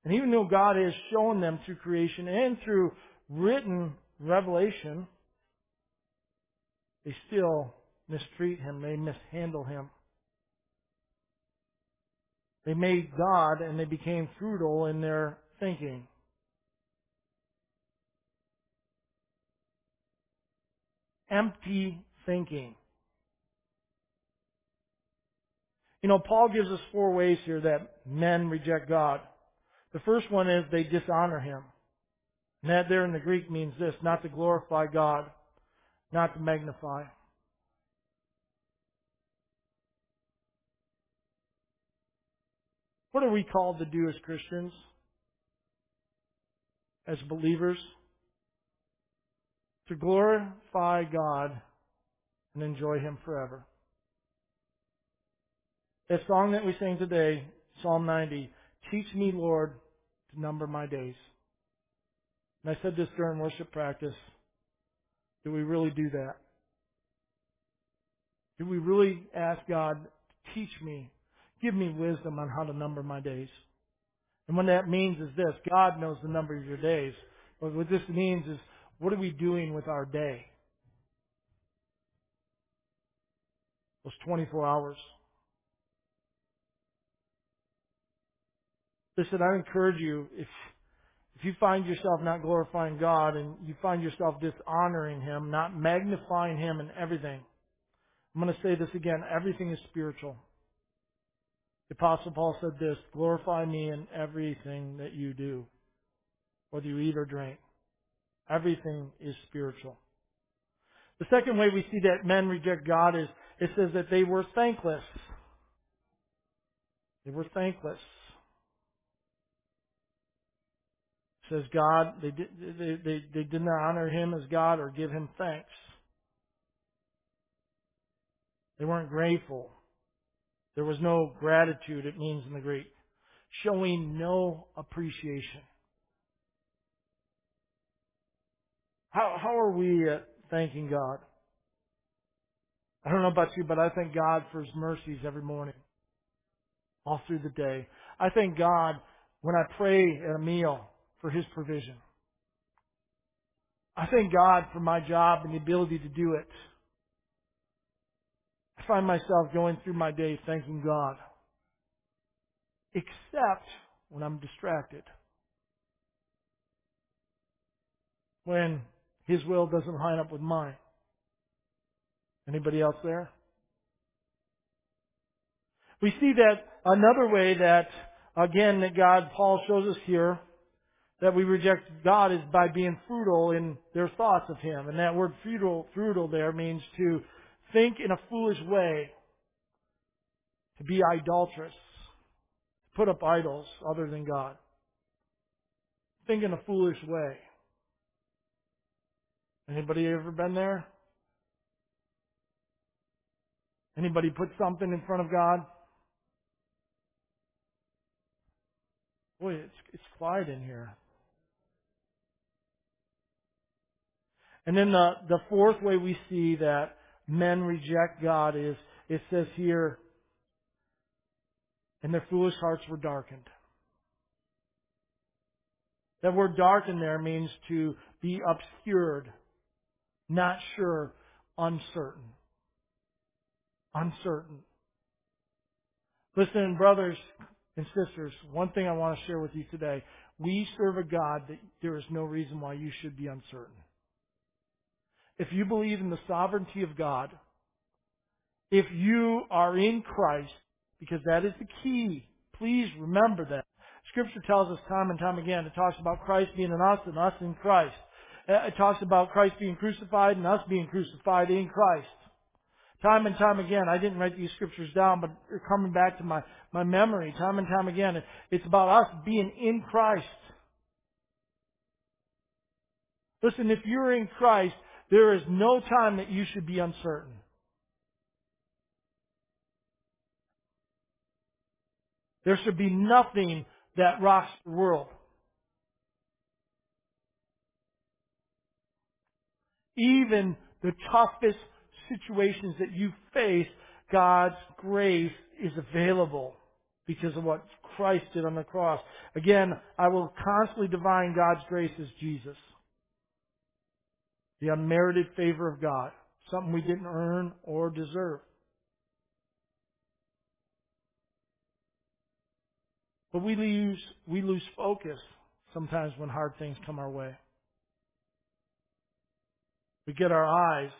And even though God has shown them through creation and through written revelation, they still mistreat Him. They mishandle Him. They made God and they became fruitful in their thinking. Empty thinking. You know, Paul gives us four ways here that men reject God. The first one is they dishonor Him. And that there in the Greek means this, not to glorify God, not to magnify. What are we called to do as Christians? As believers? To glorify God and enjoy Him forever. That song that we sing today, Psalm 90, Teach me, Lord, to number my days. And I said this during worship practice. Do we really do that? Do we really ask God, to teach me Give me wisdom on how to number my days. And what that means is this God knows the number of your days. But what this means is what are we doing with our day? Those 24 hours. Listen, I encourage you, if, if you find yourself not glorifying God and you find yourself dishonoring Him, not magnifying Him in everything, I'm going to say this again everything is spiritual. The Apostle Paul said this, glorify me in everything that you do, whether you eat or drink. Everything is spiritual. The second way we see that men reject God is it says that they were thankless. They were thankless. It says God, they did, they, they, they did not honor him as God or give him thanks. They weren't grateful. There was no gratitude, it means in the Greek. Showing no appreciation. How, how are we at thanking God? I don't know about you, but I thank God for His mercies every morning. All through the day. I thank God when I pray at a meal for His provision. I thank God for my job and the ability to do it. I find myself going through my day thanking God. Except when I'm distracted. When His will doesn't line up with mine. Anybody else there? We see that another way that, again, that God, Paul shows us here, that we reject God is by being fruitful in their thoughts of Him. And that word fruitful, fruitful there means to think in a foolish way, to be idolatrous, to put up idols other than God. Think in a foolish way. Anybody ever been there? Anybody put something in front of God? Boy, it's it's quiet in here. And then the the fourth way we see that men reject God is, it says here, and their foolish hearts were darkened. That word darkened there means to be obscured, not sure, uncertain. Uncertain. Listen, brothers and sisters, one thing I want to share with you today. We serve a God that there is no reason why you should be uncertain. If you believe in the sovereignty of God, if you are in Christ, because that is the key, please remember that. Scripture tells us time and time again, it talks about Christ being in us and us in Christ. Uh, it talks about Christ being crucified and us being crucified in Christ. Time and time again, I didn't write these scriptures down, but they're coming back to my, my memory time and time again. It's about us being in Christ. Listen, if you're in Christ, there is no time that you should be uncertain. There should be nothing that rocks the world. Even the toughest situations that you face, God's grace is available because of what Christ did on the cross. Again, I will constantly divine God's grace as Jesus. The unmerited favor of God. Something we didn't earn or deserve. But we lose, we lose focus sometimes when hard things come our way. We get our eyes.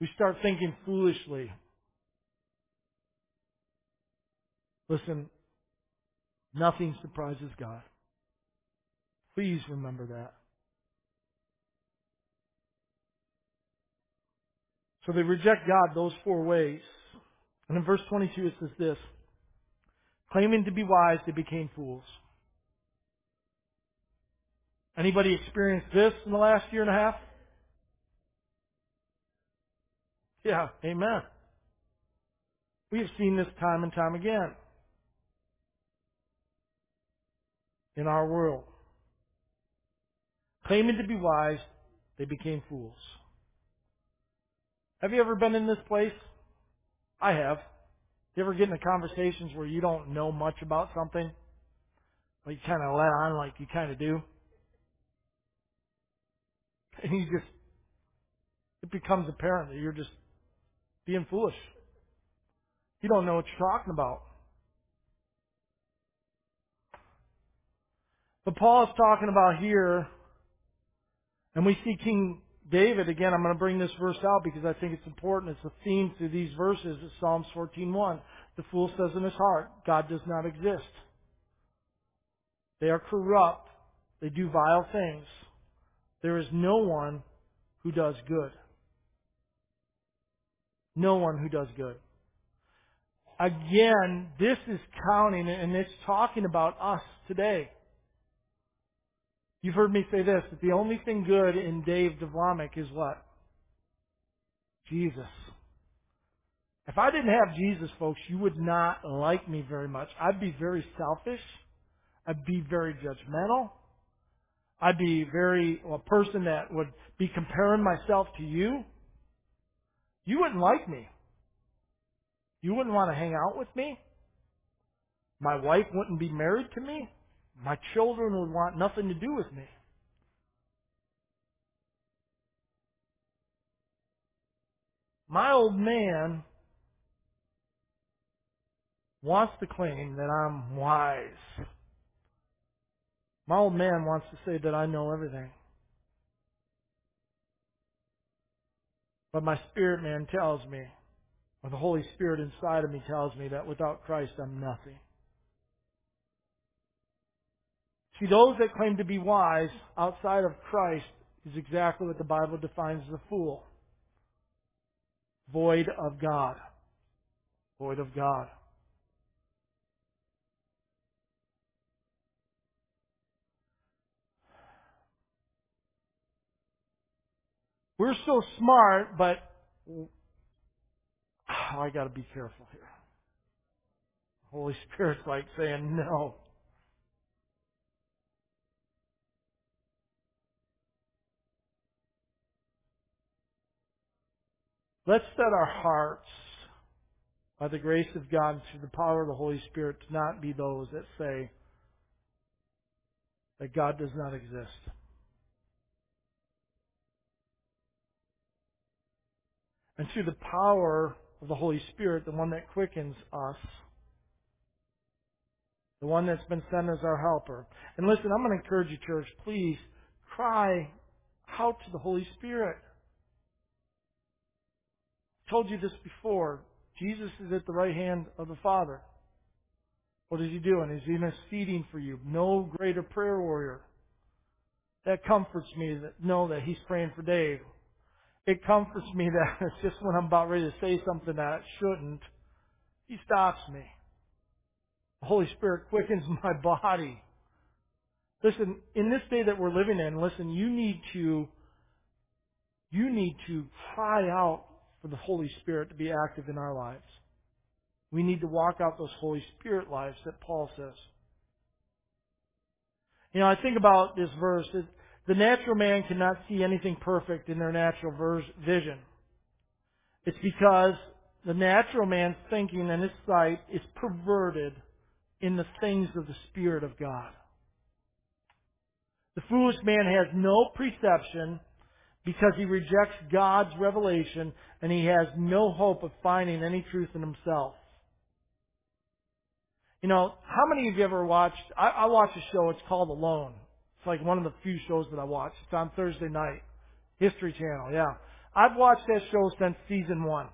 We start thinking foolishly. Listen, nothing surprises God. Please remember that. So they reject God those four ways. And in verse 22 it says this, claiming to be wise, they became fools. Anybody experienced this in the last year and a half? Yeah, amen. We have seen this time and time again in our world. Claiming to be wise, they became fools. Have you ever been in this place? I have. You ever get into conversations where you don't know much about something? But you kind of let on like you kind of do? And you just, it becomes apparent that you're just being foolish. You don't know what you're talking about. But Paul is talking about here, and we see King David, again, I'm going to bring this verse out because I think it's important. It's a theme through these verses. It's Psalms 14.1. The fool says in his heart, God does not exist. They are corrupt. They do vile things. There is no one who does good. No one who does good. Again, this is counting and it's talking about us today. You've heard me say this, that the only thing good in Dave Devlamic is what? Jesus. If I didn't have Jesus, folks, you would not like me very much. I'd be very selfish. I'd be very judgmental. I'd be very, a person that would be comparing myself to you. You wouldn't like me. You wouldn't want to hang out with me. My wife wouldn't be married to me. My children would want nothing to do with me. My old man wants to claim that I'm wise. My old man wants to say that I know everything. But my spirit man tells me, or the Holy Spirit inside of me tells me that without Christ I'm nothing. See, those that claim to be wise outside of Christ is exactly what the Bible defines as a fool. Void of God. Void of God. We're so smart, but I got to be careful here. Holy Spirit's like saying no. Let's set our hearts by the grace of God through the power of the Holy Spirit to not be those that say that God does not exist. And through the power of the Holy Spirit, the one that quickens us, the one that's been sent as our helper. And listen, I'm going to encourage you, church, please cry out to the Holy Spirit told you this before. Jesus is at the right hand of the Father. What is he doing? He's interceding for you. No greater prayer warrior. That comforts me that know that he's praying for Dave. it comforts me that it's just when I'm about ready to say something that I shouldn't, He stops me. The Holy Spirit quickens my body. Listen, in this day that we're living in, listen, you need to, you need to cry out for the Holy Spirit to be active in our lives. We need to walk out those Holy Spirit lives that Paul says. You know, I think about this verse. The natural man cannot see anything perfect in their natural vision. It's because the natural man's thinking and his sight is perverted in the things of the Spirit of God. The foolish man has no perception because he rejects God's revelation and he has no hope of finding any truth in himself. You know, how many of you ever watched, I, I watch a show, it's called Alone. It's like one of the few shows that I watch. It's on Thursday night. History Channel, yeah. I've watched that show since season one.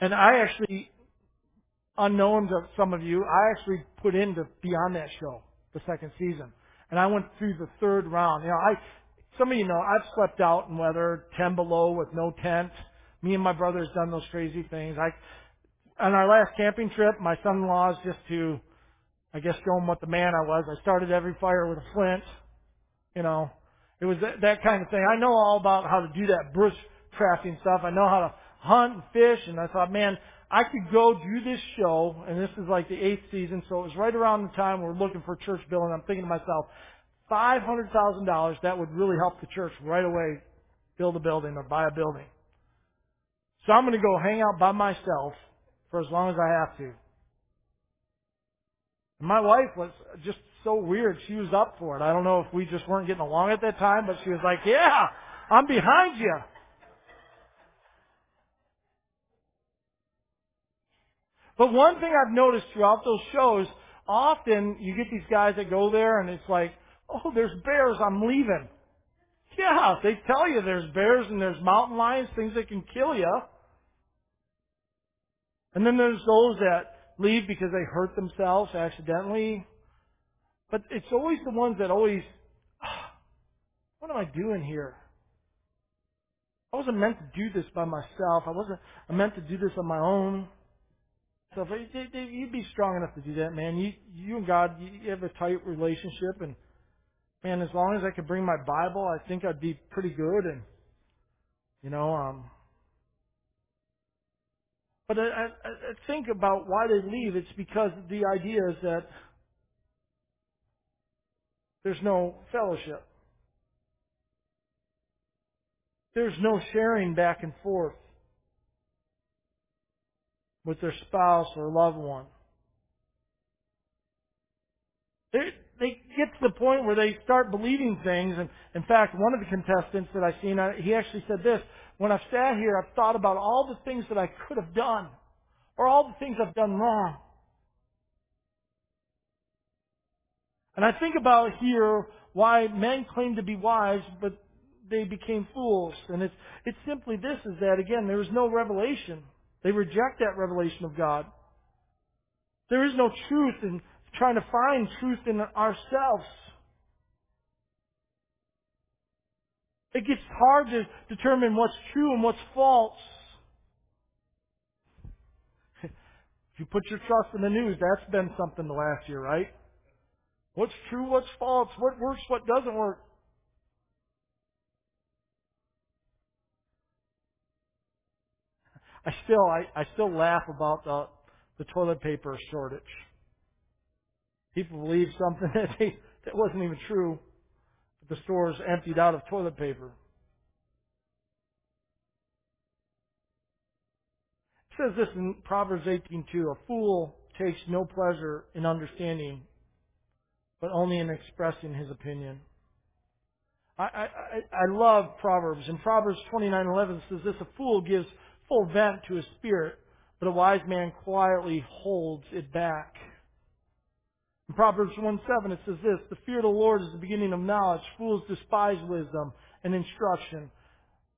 And I actually, unknown to some of you, I actually put in to be on that show, the second season. And I went through the third round. You know, I, some of you know, I've slept out in weather 10 below with no tent. Me and my brother's done those crazy things. I, on our last camping trip, my son-in-law's just to, I guess, show him what the man I was. I started every fire with a flint. You know, it was that, that kind of thing. I know all about how to do that bush crafting stuff. I know how to hunt and fish. And I thought, man, I could go do this show. And this is like the eighth season, so it was right around the time we're looking for church building. I'm thinking to myself, five hundred thousand dollars that would really help the church right away build a building or buy a building. So I'm going to go hang out by myself for as long as I have to. And my wife was just so weird. She was up for it. I don't know if we just weren't getting along at that time, but she was like, yeah, I'm behind you. But one thing I've noticed throughout those shows, often you get these guys that go there and it's like, oh, there's bears, I'm leaving. Yeah, they tell you there's bears and there's mountain lions, things that can kill you. And then there's those that leave because they hurt themselves accidentally. But it's always the ones that always, what am I doing here? I wasn't meant to do this by myself. I wasn't I meant to do this on my own. So if you'd be strong enough to do that, man. You you and God, you have a tight relationship, and man, as long as I could bring my Bible, I think I'd be pretty good. And you know, um, but I, I, I think about why they leave. It's because the idea is that there's no fellowship. There's no sharing back and forth with their spouse or loved one. Get to the point where they start believing things. And in fact, one of the contestants that I've seen, he actually said this, when I've sat here, I've thought about all the things that I could have done or all the things I've done wrong. And I think about here why men claim to be wise, but they became fools. And it's, it's simply this is that again, there is no revelation. They reject that revelation of God. There is no truth in trying to find truth in ourselves. It gets hard to determine what's true and what's false. if you put your trust in the news, that's been something the last year, right? What's true, what's false, what works, what doesn't work. I still I, I still laugh about the the toilet paper shortage. People believe something that they, that wasn't even true. But The stores emptied out of toilet paper. It says this in Proverbs 18:2, a fool takes no pleasure in understanding, but only in expressing his opinion. I, I, I love Proverbs. In Proverbs 29:11 it says this, a fool gives full vent to his spirit, but a wise man quietly holds it back. In Proverbs 1 7 it says this, the fear of the Lord is the beginning of knowledge. Fools despise wisdom and instruction.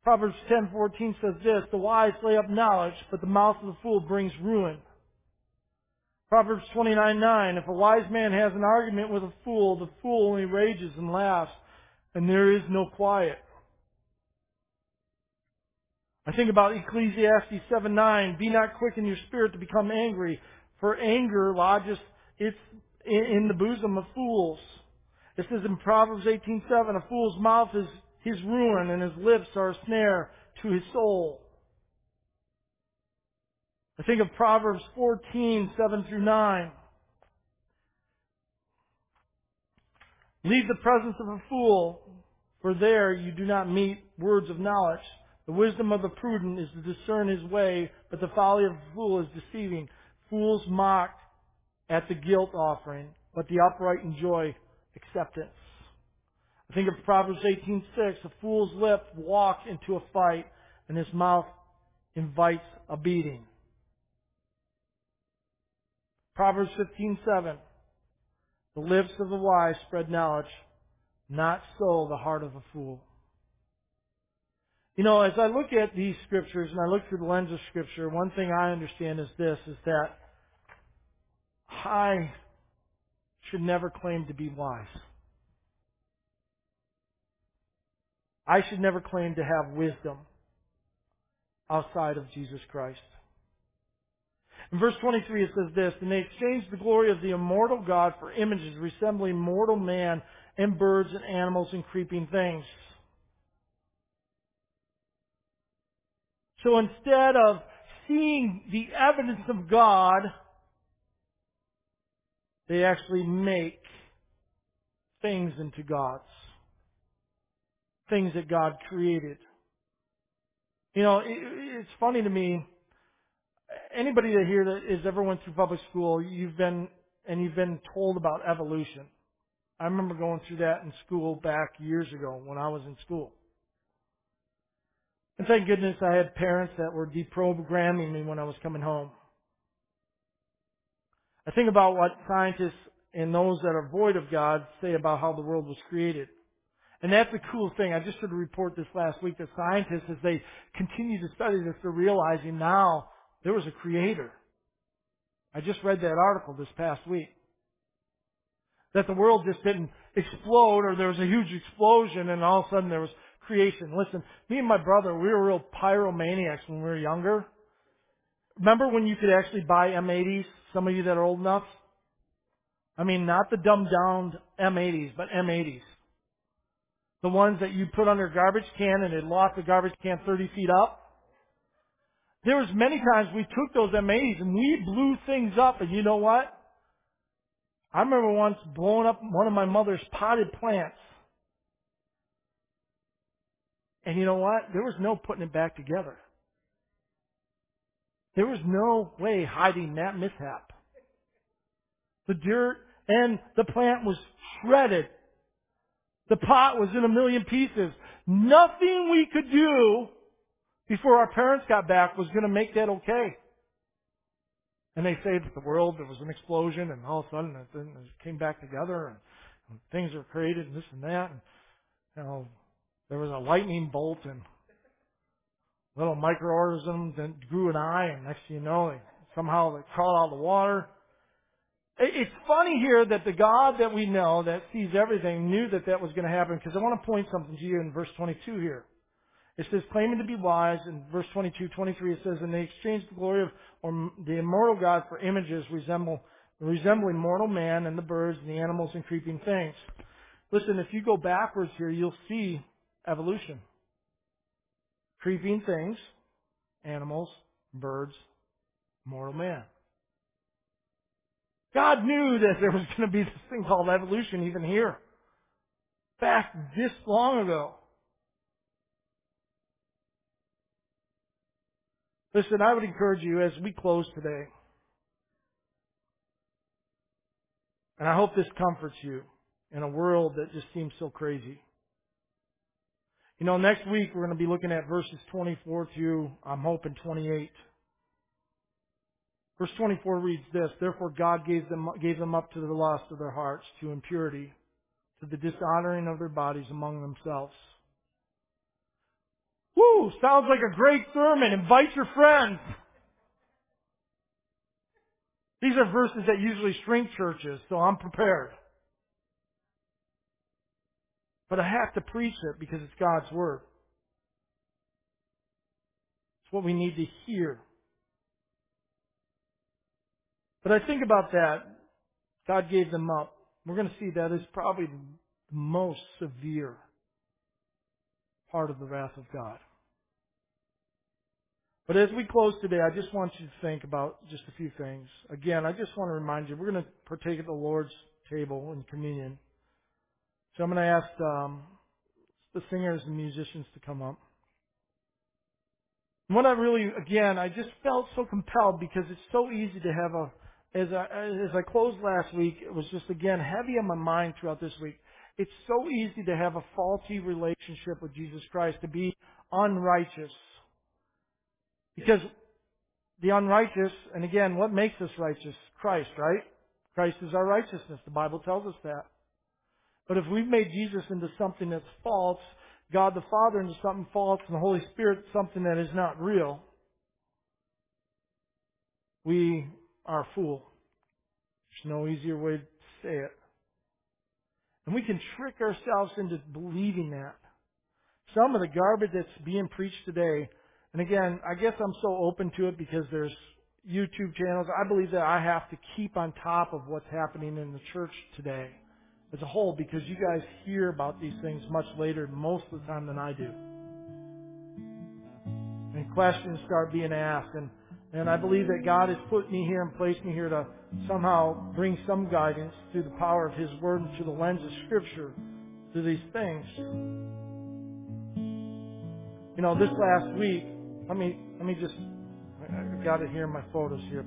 Proverbs 10:14 says this, the wise lay up knowledge, but the mouth of the fool brings ruin. Proverbs 29:9, if a wise man has an argument with a fool, the fool only rages and laughs, and there is no quiet. I think about Ecclesiastes 7 9. Be not quick in your spirit to become angry, for anger lodges its in the bosom of fools. It says in Proverbs 18:7, a fool's mouth is his ruin and his lips are a snare to his soul. I think of Proverbs 14:7 through 9. Leave the presence of a fool, for there you do not meet words of knowledge. The wisdom of the prudent is to discern his way, but the folly of a fool is deceiving. Fools mock at the guilt offering, but the upright enjoy acceptance. I think of Proverbs 18:6, a fool's lip walks into a fight, and his mouth invites a beating. Proverbs 15:7, the lips of the wise spread knowledge, not so the heart of a fool. You know, as I look at these scriptures and I look through the lens of scripture, one thing I understand is this, is that I should never claim to be wise. I should never claim to have wisdom outside of Jesus Christ. In verse 23 it says this, And they exchanged the glory of the immortal God for images resembling mortal man and birds and animals and creeping things. So instead of seeing the evidence of God, they actually make things into gods. Things that God created. You know, it, it's funny to me. Anybody that here that has ever went through public school, you've been and you've been told about evolution. I remember going through that in school back years ago when I was in school. And thank goodness I had parents that were deprogramming me when I was coming home. I think about what scientists and those that are void of God say about how the world was created. And that's a cool thing. I just heard a report this last week that scientists, as they continue to study this, they're realizing now there was a creator. I just read that article this past week. That the world just didn't explode or there was a huge explosion and all of a sudden there was creation. Listen, me and my brother, we were real pyromaniacs when we were younger. Remember when you could actually buy M80s? Some of you that are old enough? I mean, not the dumbed down M80s, but M80s. The ones that you put under a garbage can and it locked the garbage can 30 feet up. There was many times we took those M80s and we blew things up and you know what? I remember once blowing up one of my mother's potted plants. And you know what? There was no putting it back together. There was no way hiding that mishap. The dirt and the plant was shredded. The pot was in a million pieces. Nothing we could do before our parents got back was going to make that okay. And they say that the world, there was an explosion and all of a sudden it, came back together and things were created and this and that. And, you know, there was a lightning bolt and little microorganism that grew an eye and next thing you know, they, somehow they crawled out of the water. It's funny here that the God that we know that sees everything knew that that was going to happen because I want to point something to you in verse 22 here. It says, claiming to be wise, in verse 22, 23, it says, and they exchanged the glory of or the immortal God for images resemble, resembling mortal man and the birds and the animals and creeping things. Listen, if you go backwards here, you'll see evolution. Creeping things, animals, birds, mortal man. God knew that there was going to be this thing called evolution even here. Back this long ago. Listen, I would encourage you as we close today, and I hope this comforts you in a world that just seems so crazy. You know, next week we're going to be looking at verses 24 through, I'm hoping, 28. Verse 24 reads this, Therefore God gave them, gave them up to the lust of their hearts, to impurity, to the dishonoring of their bodies among themselves. Woo! Sounds like a great sermon. Invite your friends. These are verses that usually shrink churches, so I'm prepared. But I have to preach it because it's God's Word. It's what we need to hear. But I think about that. God gave them up. We're going to see that is probably the most severe part of the wrath of God. But as we close today, I just want you to think about just a few things. Again, I just want to remind you, we're going to partake at the Lord's table in communion. So I'm going to ask um, the singers and musicians to come up. And what I really, again, I just felt so compelled because it's so easy to have a, as I, as I closed last week, it was just again heavy on my mind throughout this week. It's so easy to have a faulty relationship with Jesus Christ, to be unrighteous. Because the unrighteous, and again, what makes us righteous? Christ, right? Christ is our righteousness. The Bible tells us that. But if we've made Jesus into something that's false, God the Father into something false, and the Holy Spirit something that is not real, we are a fool. There's no easier way to say it. And we can trick ourselves into believing that. Some of the garbage that's being preached today, and again, I guess I'm so open to it because there's YouTube channels. I believe that I have to keep on top of what's happening in the church today as a whole because you guys hear about these things much later most of the time than I do. And questions start being asked and and I believe that God has put me here and placed me here to somehow bring some guidance through the power of His Word and through the lens of Scripture to these things. You know, this last week, let me let me just I've got it here in my photos here.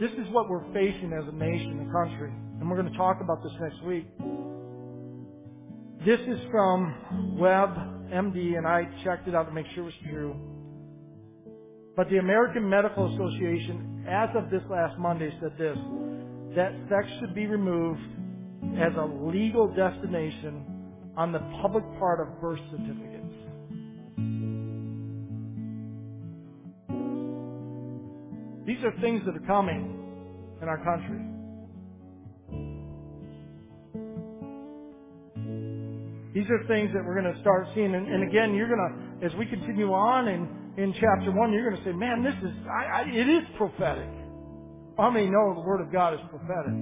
This is what we're facing as a nation and country, and we're going to talk about this next week. This is from WebMD, and I checked it out to make sure it was true. But the American Medical Association, as of this last Monday, said this, that sex should be removed as a legal destination on the public part of birth certificates. These are things that are coming in our country. These are things that we're going to start seeing. And, and again, you're going to, as we continue on in, in chapter 1, you're going to say, man, this is, I, I, it is prophetic. How many know the Word of God is prophetic?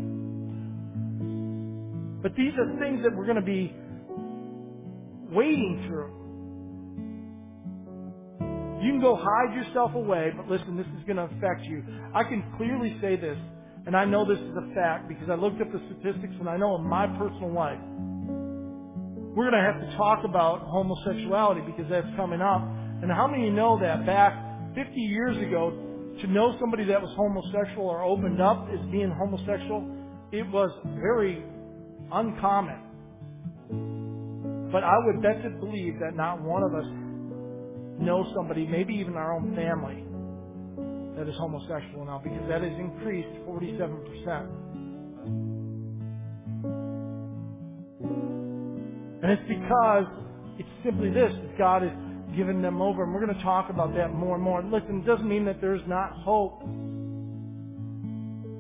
But these are things that we're going to be wading through. You can go hide yourself away, but listen, this is going to affect you. I can clearly say this, and I know this is a fact because I looked up the statistics and I know in my personal life, we're going to have to talk about homosexuality because that's coming up. And how many know that back 50 years ago, to know somebody that was homosexual or opened up as being homosexual, it was very uncommon. But I would bet to believe that not one of us know somebody, maybe even our own family, that is homosexual now because that has increased 47%. And it's because it's simply this, that God has given them over. And we're going to talk about that more and more. Listen, it doesn't mean that there's not hope.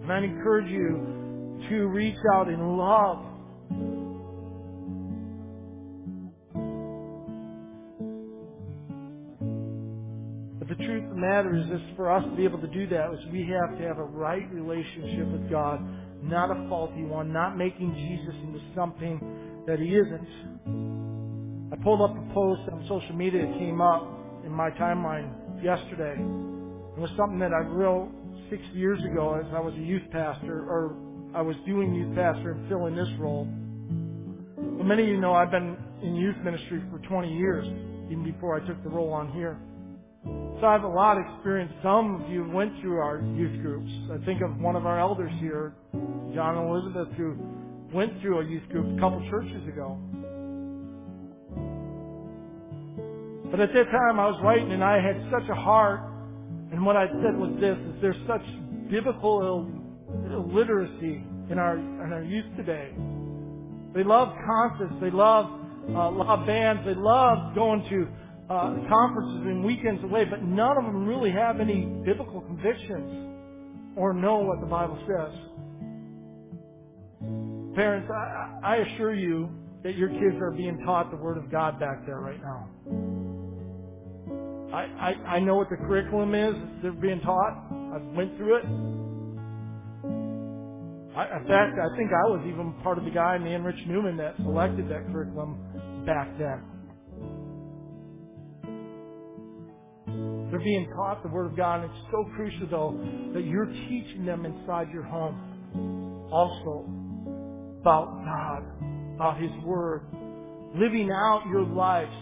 And I encourage you to reach out in love truth of the matter is, is for us to be able to do that is we have to have a right relationship with God, not a faulty one, not making Jesus into something that he isn't. I pulled up a post on social media that came up in my timeline yesterday. It was something that I wrote six years ago as I was a youth pastor, or I was doing youth pastor and filling this role. But many of you know I've been in youth ministry for 20 years, even before I took the role on here. So I have a lot of experience. Some of you went through our youth groups. I think of one of our elders here, John Elizabeth, who went through a youth group a couple churches ago. But at that time I was writing and I had such a heart and what I said was this, is there's such biblical illiteracy in our, in our youth today. They love concerts. They love, uh, love bands. They love going to uh, conferences and weekends away, but none of them really have any biblical convictions or know what the Bible says. Parents, I, I assure you that your kids are being taught the Word of God back there right now. I, I, I know what the curriculum is they're being taught. I've went through it. I, in fact, I think I was even part of the guy, me and Rich Newman, that selected that curriculum back then. They're being taught the Word of God, and it's so crucial, though, that you're teaching them inside your home also about God, about His Word, living out your lives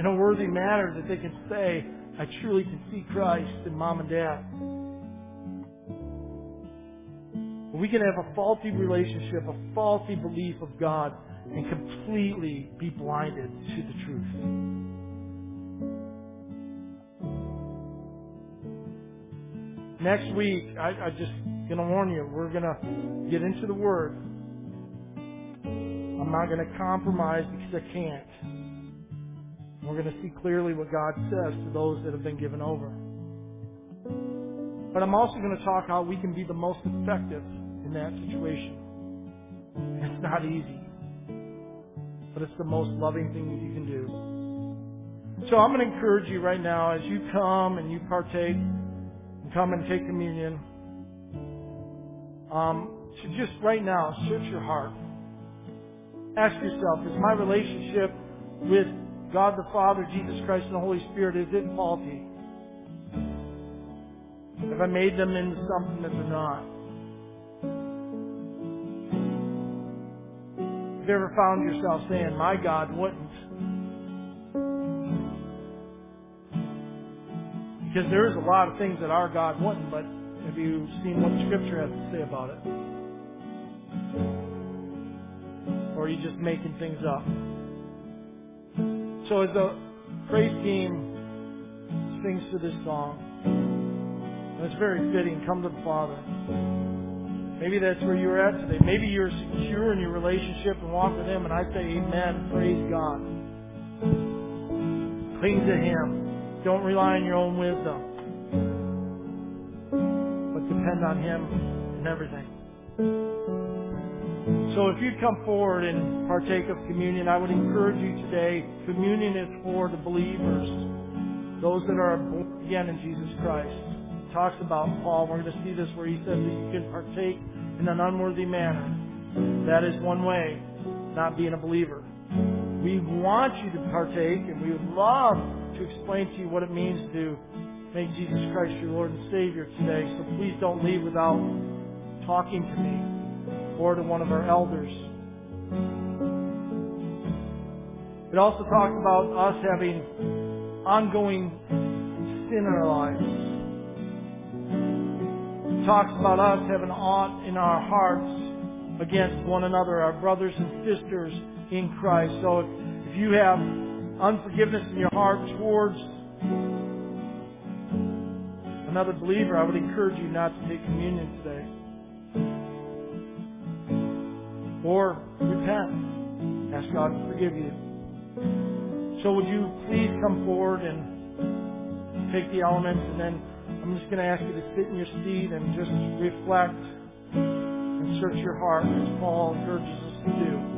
in a worthy manner that they can say, I truly can see Christ in mom and dad. We can have a faulty relationship, a faulty belief of God, and completely be blinded to the truth. Next week, I, I just gonna warn you, we're gonna get into the Word. I'm not gonna compromise because I can't. We're gonna see clearly what God says to those that have been given over. But I'm also gonna talk how we can be the most effective in that situation. It's not easy, but it's the most loving thing that you can do. So I'm going to encourage you right now as you come and you partake and come and take communion, um, to just right now search your heart. Ask yourself, is my relationship with God the Father, Jesus Christ, and the Holy Spirit, is it faulty? Have I made them into something that they're not? Have you ever found yourself saying, My God wouldn't? Because there is a lot of things that our God wouldn't, but have you seen what Scripture has to say about it? Or are you just making things up? So as the praise team sings to this song, and it's very fitting, come to the Father. Maybe that's where you're at today. Maybe you're secure in your relationship and walk with Him, and I say amen. Praise God. Cling to Him. Don't rely on your own wisdom, but depend on Him in everything. So if you come forward and partake of communion, I would encourage you today. Communion is for the believers, those that are born again in Jesus Christ He talks about Paul. We're going to see this where he says that you can partake in an unworthy manner. That is one way, not being a believer. We want you to partake, and we would love to explain to you what it means to make Jesus Christ your Lord and Savior today. So please don't leave without talking to me or to one of our elders. It also talks about us having ongoing sin in our lives It talks about us having aught in our hearts against one another, our brothers and sisters in Christ. So if, if you have unforgiveness in your heart towards another believer, I would encourage you not to take communion today. Or repent. Ask God to forgive you. So would you please come forward and take the elements and then I'm just going to ask you to sit in your seat and just reflect and search your heart as Paul encourages us to do.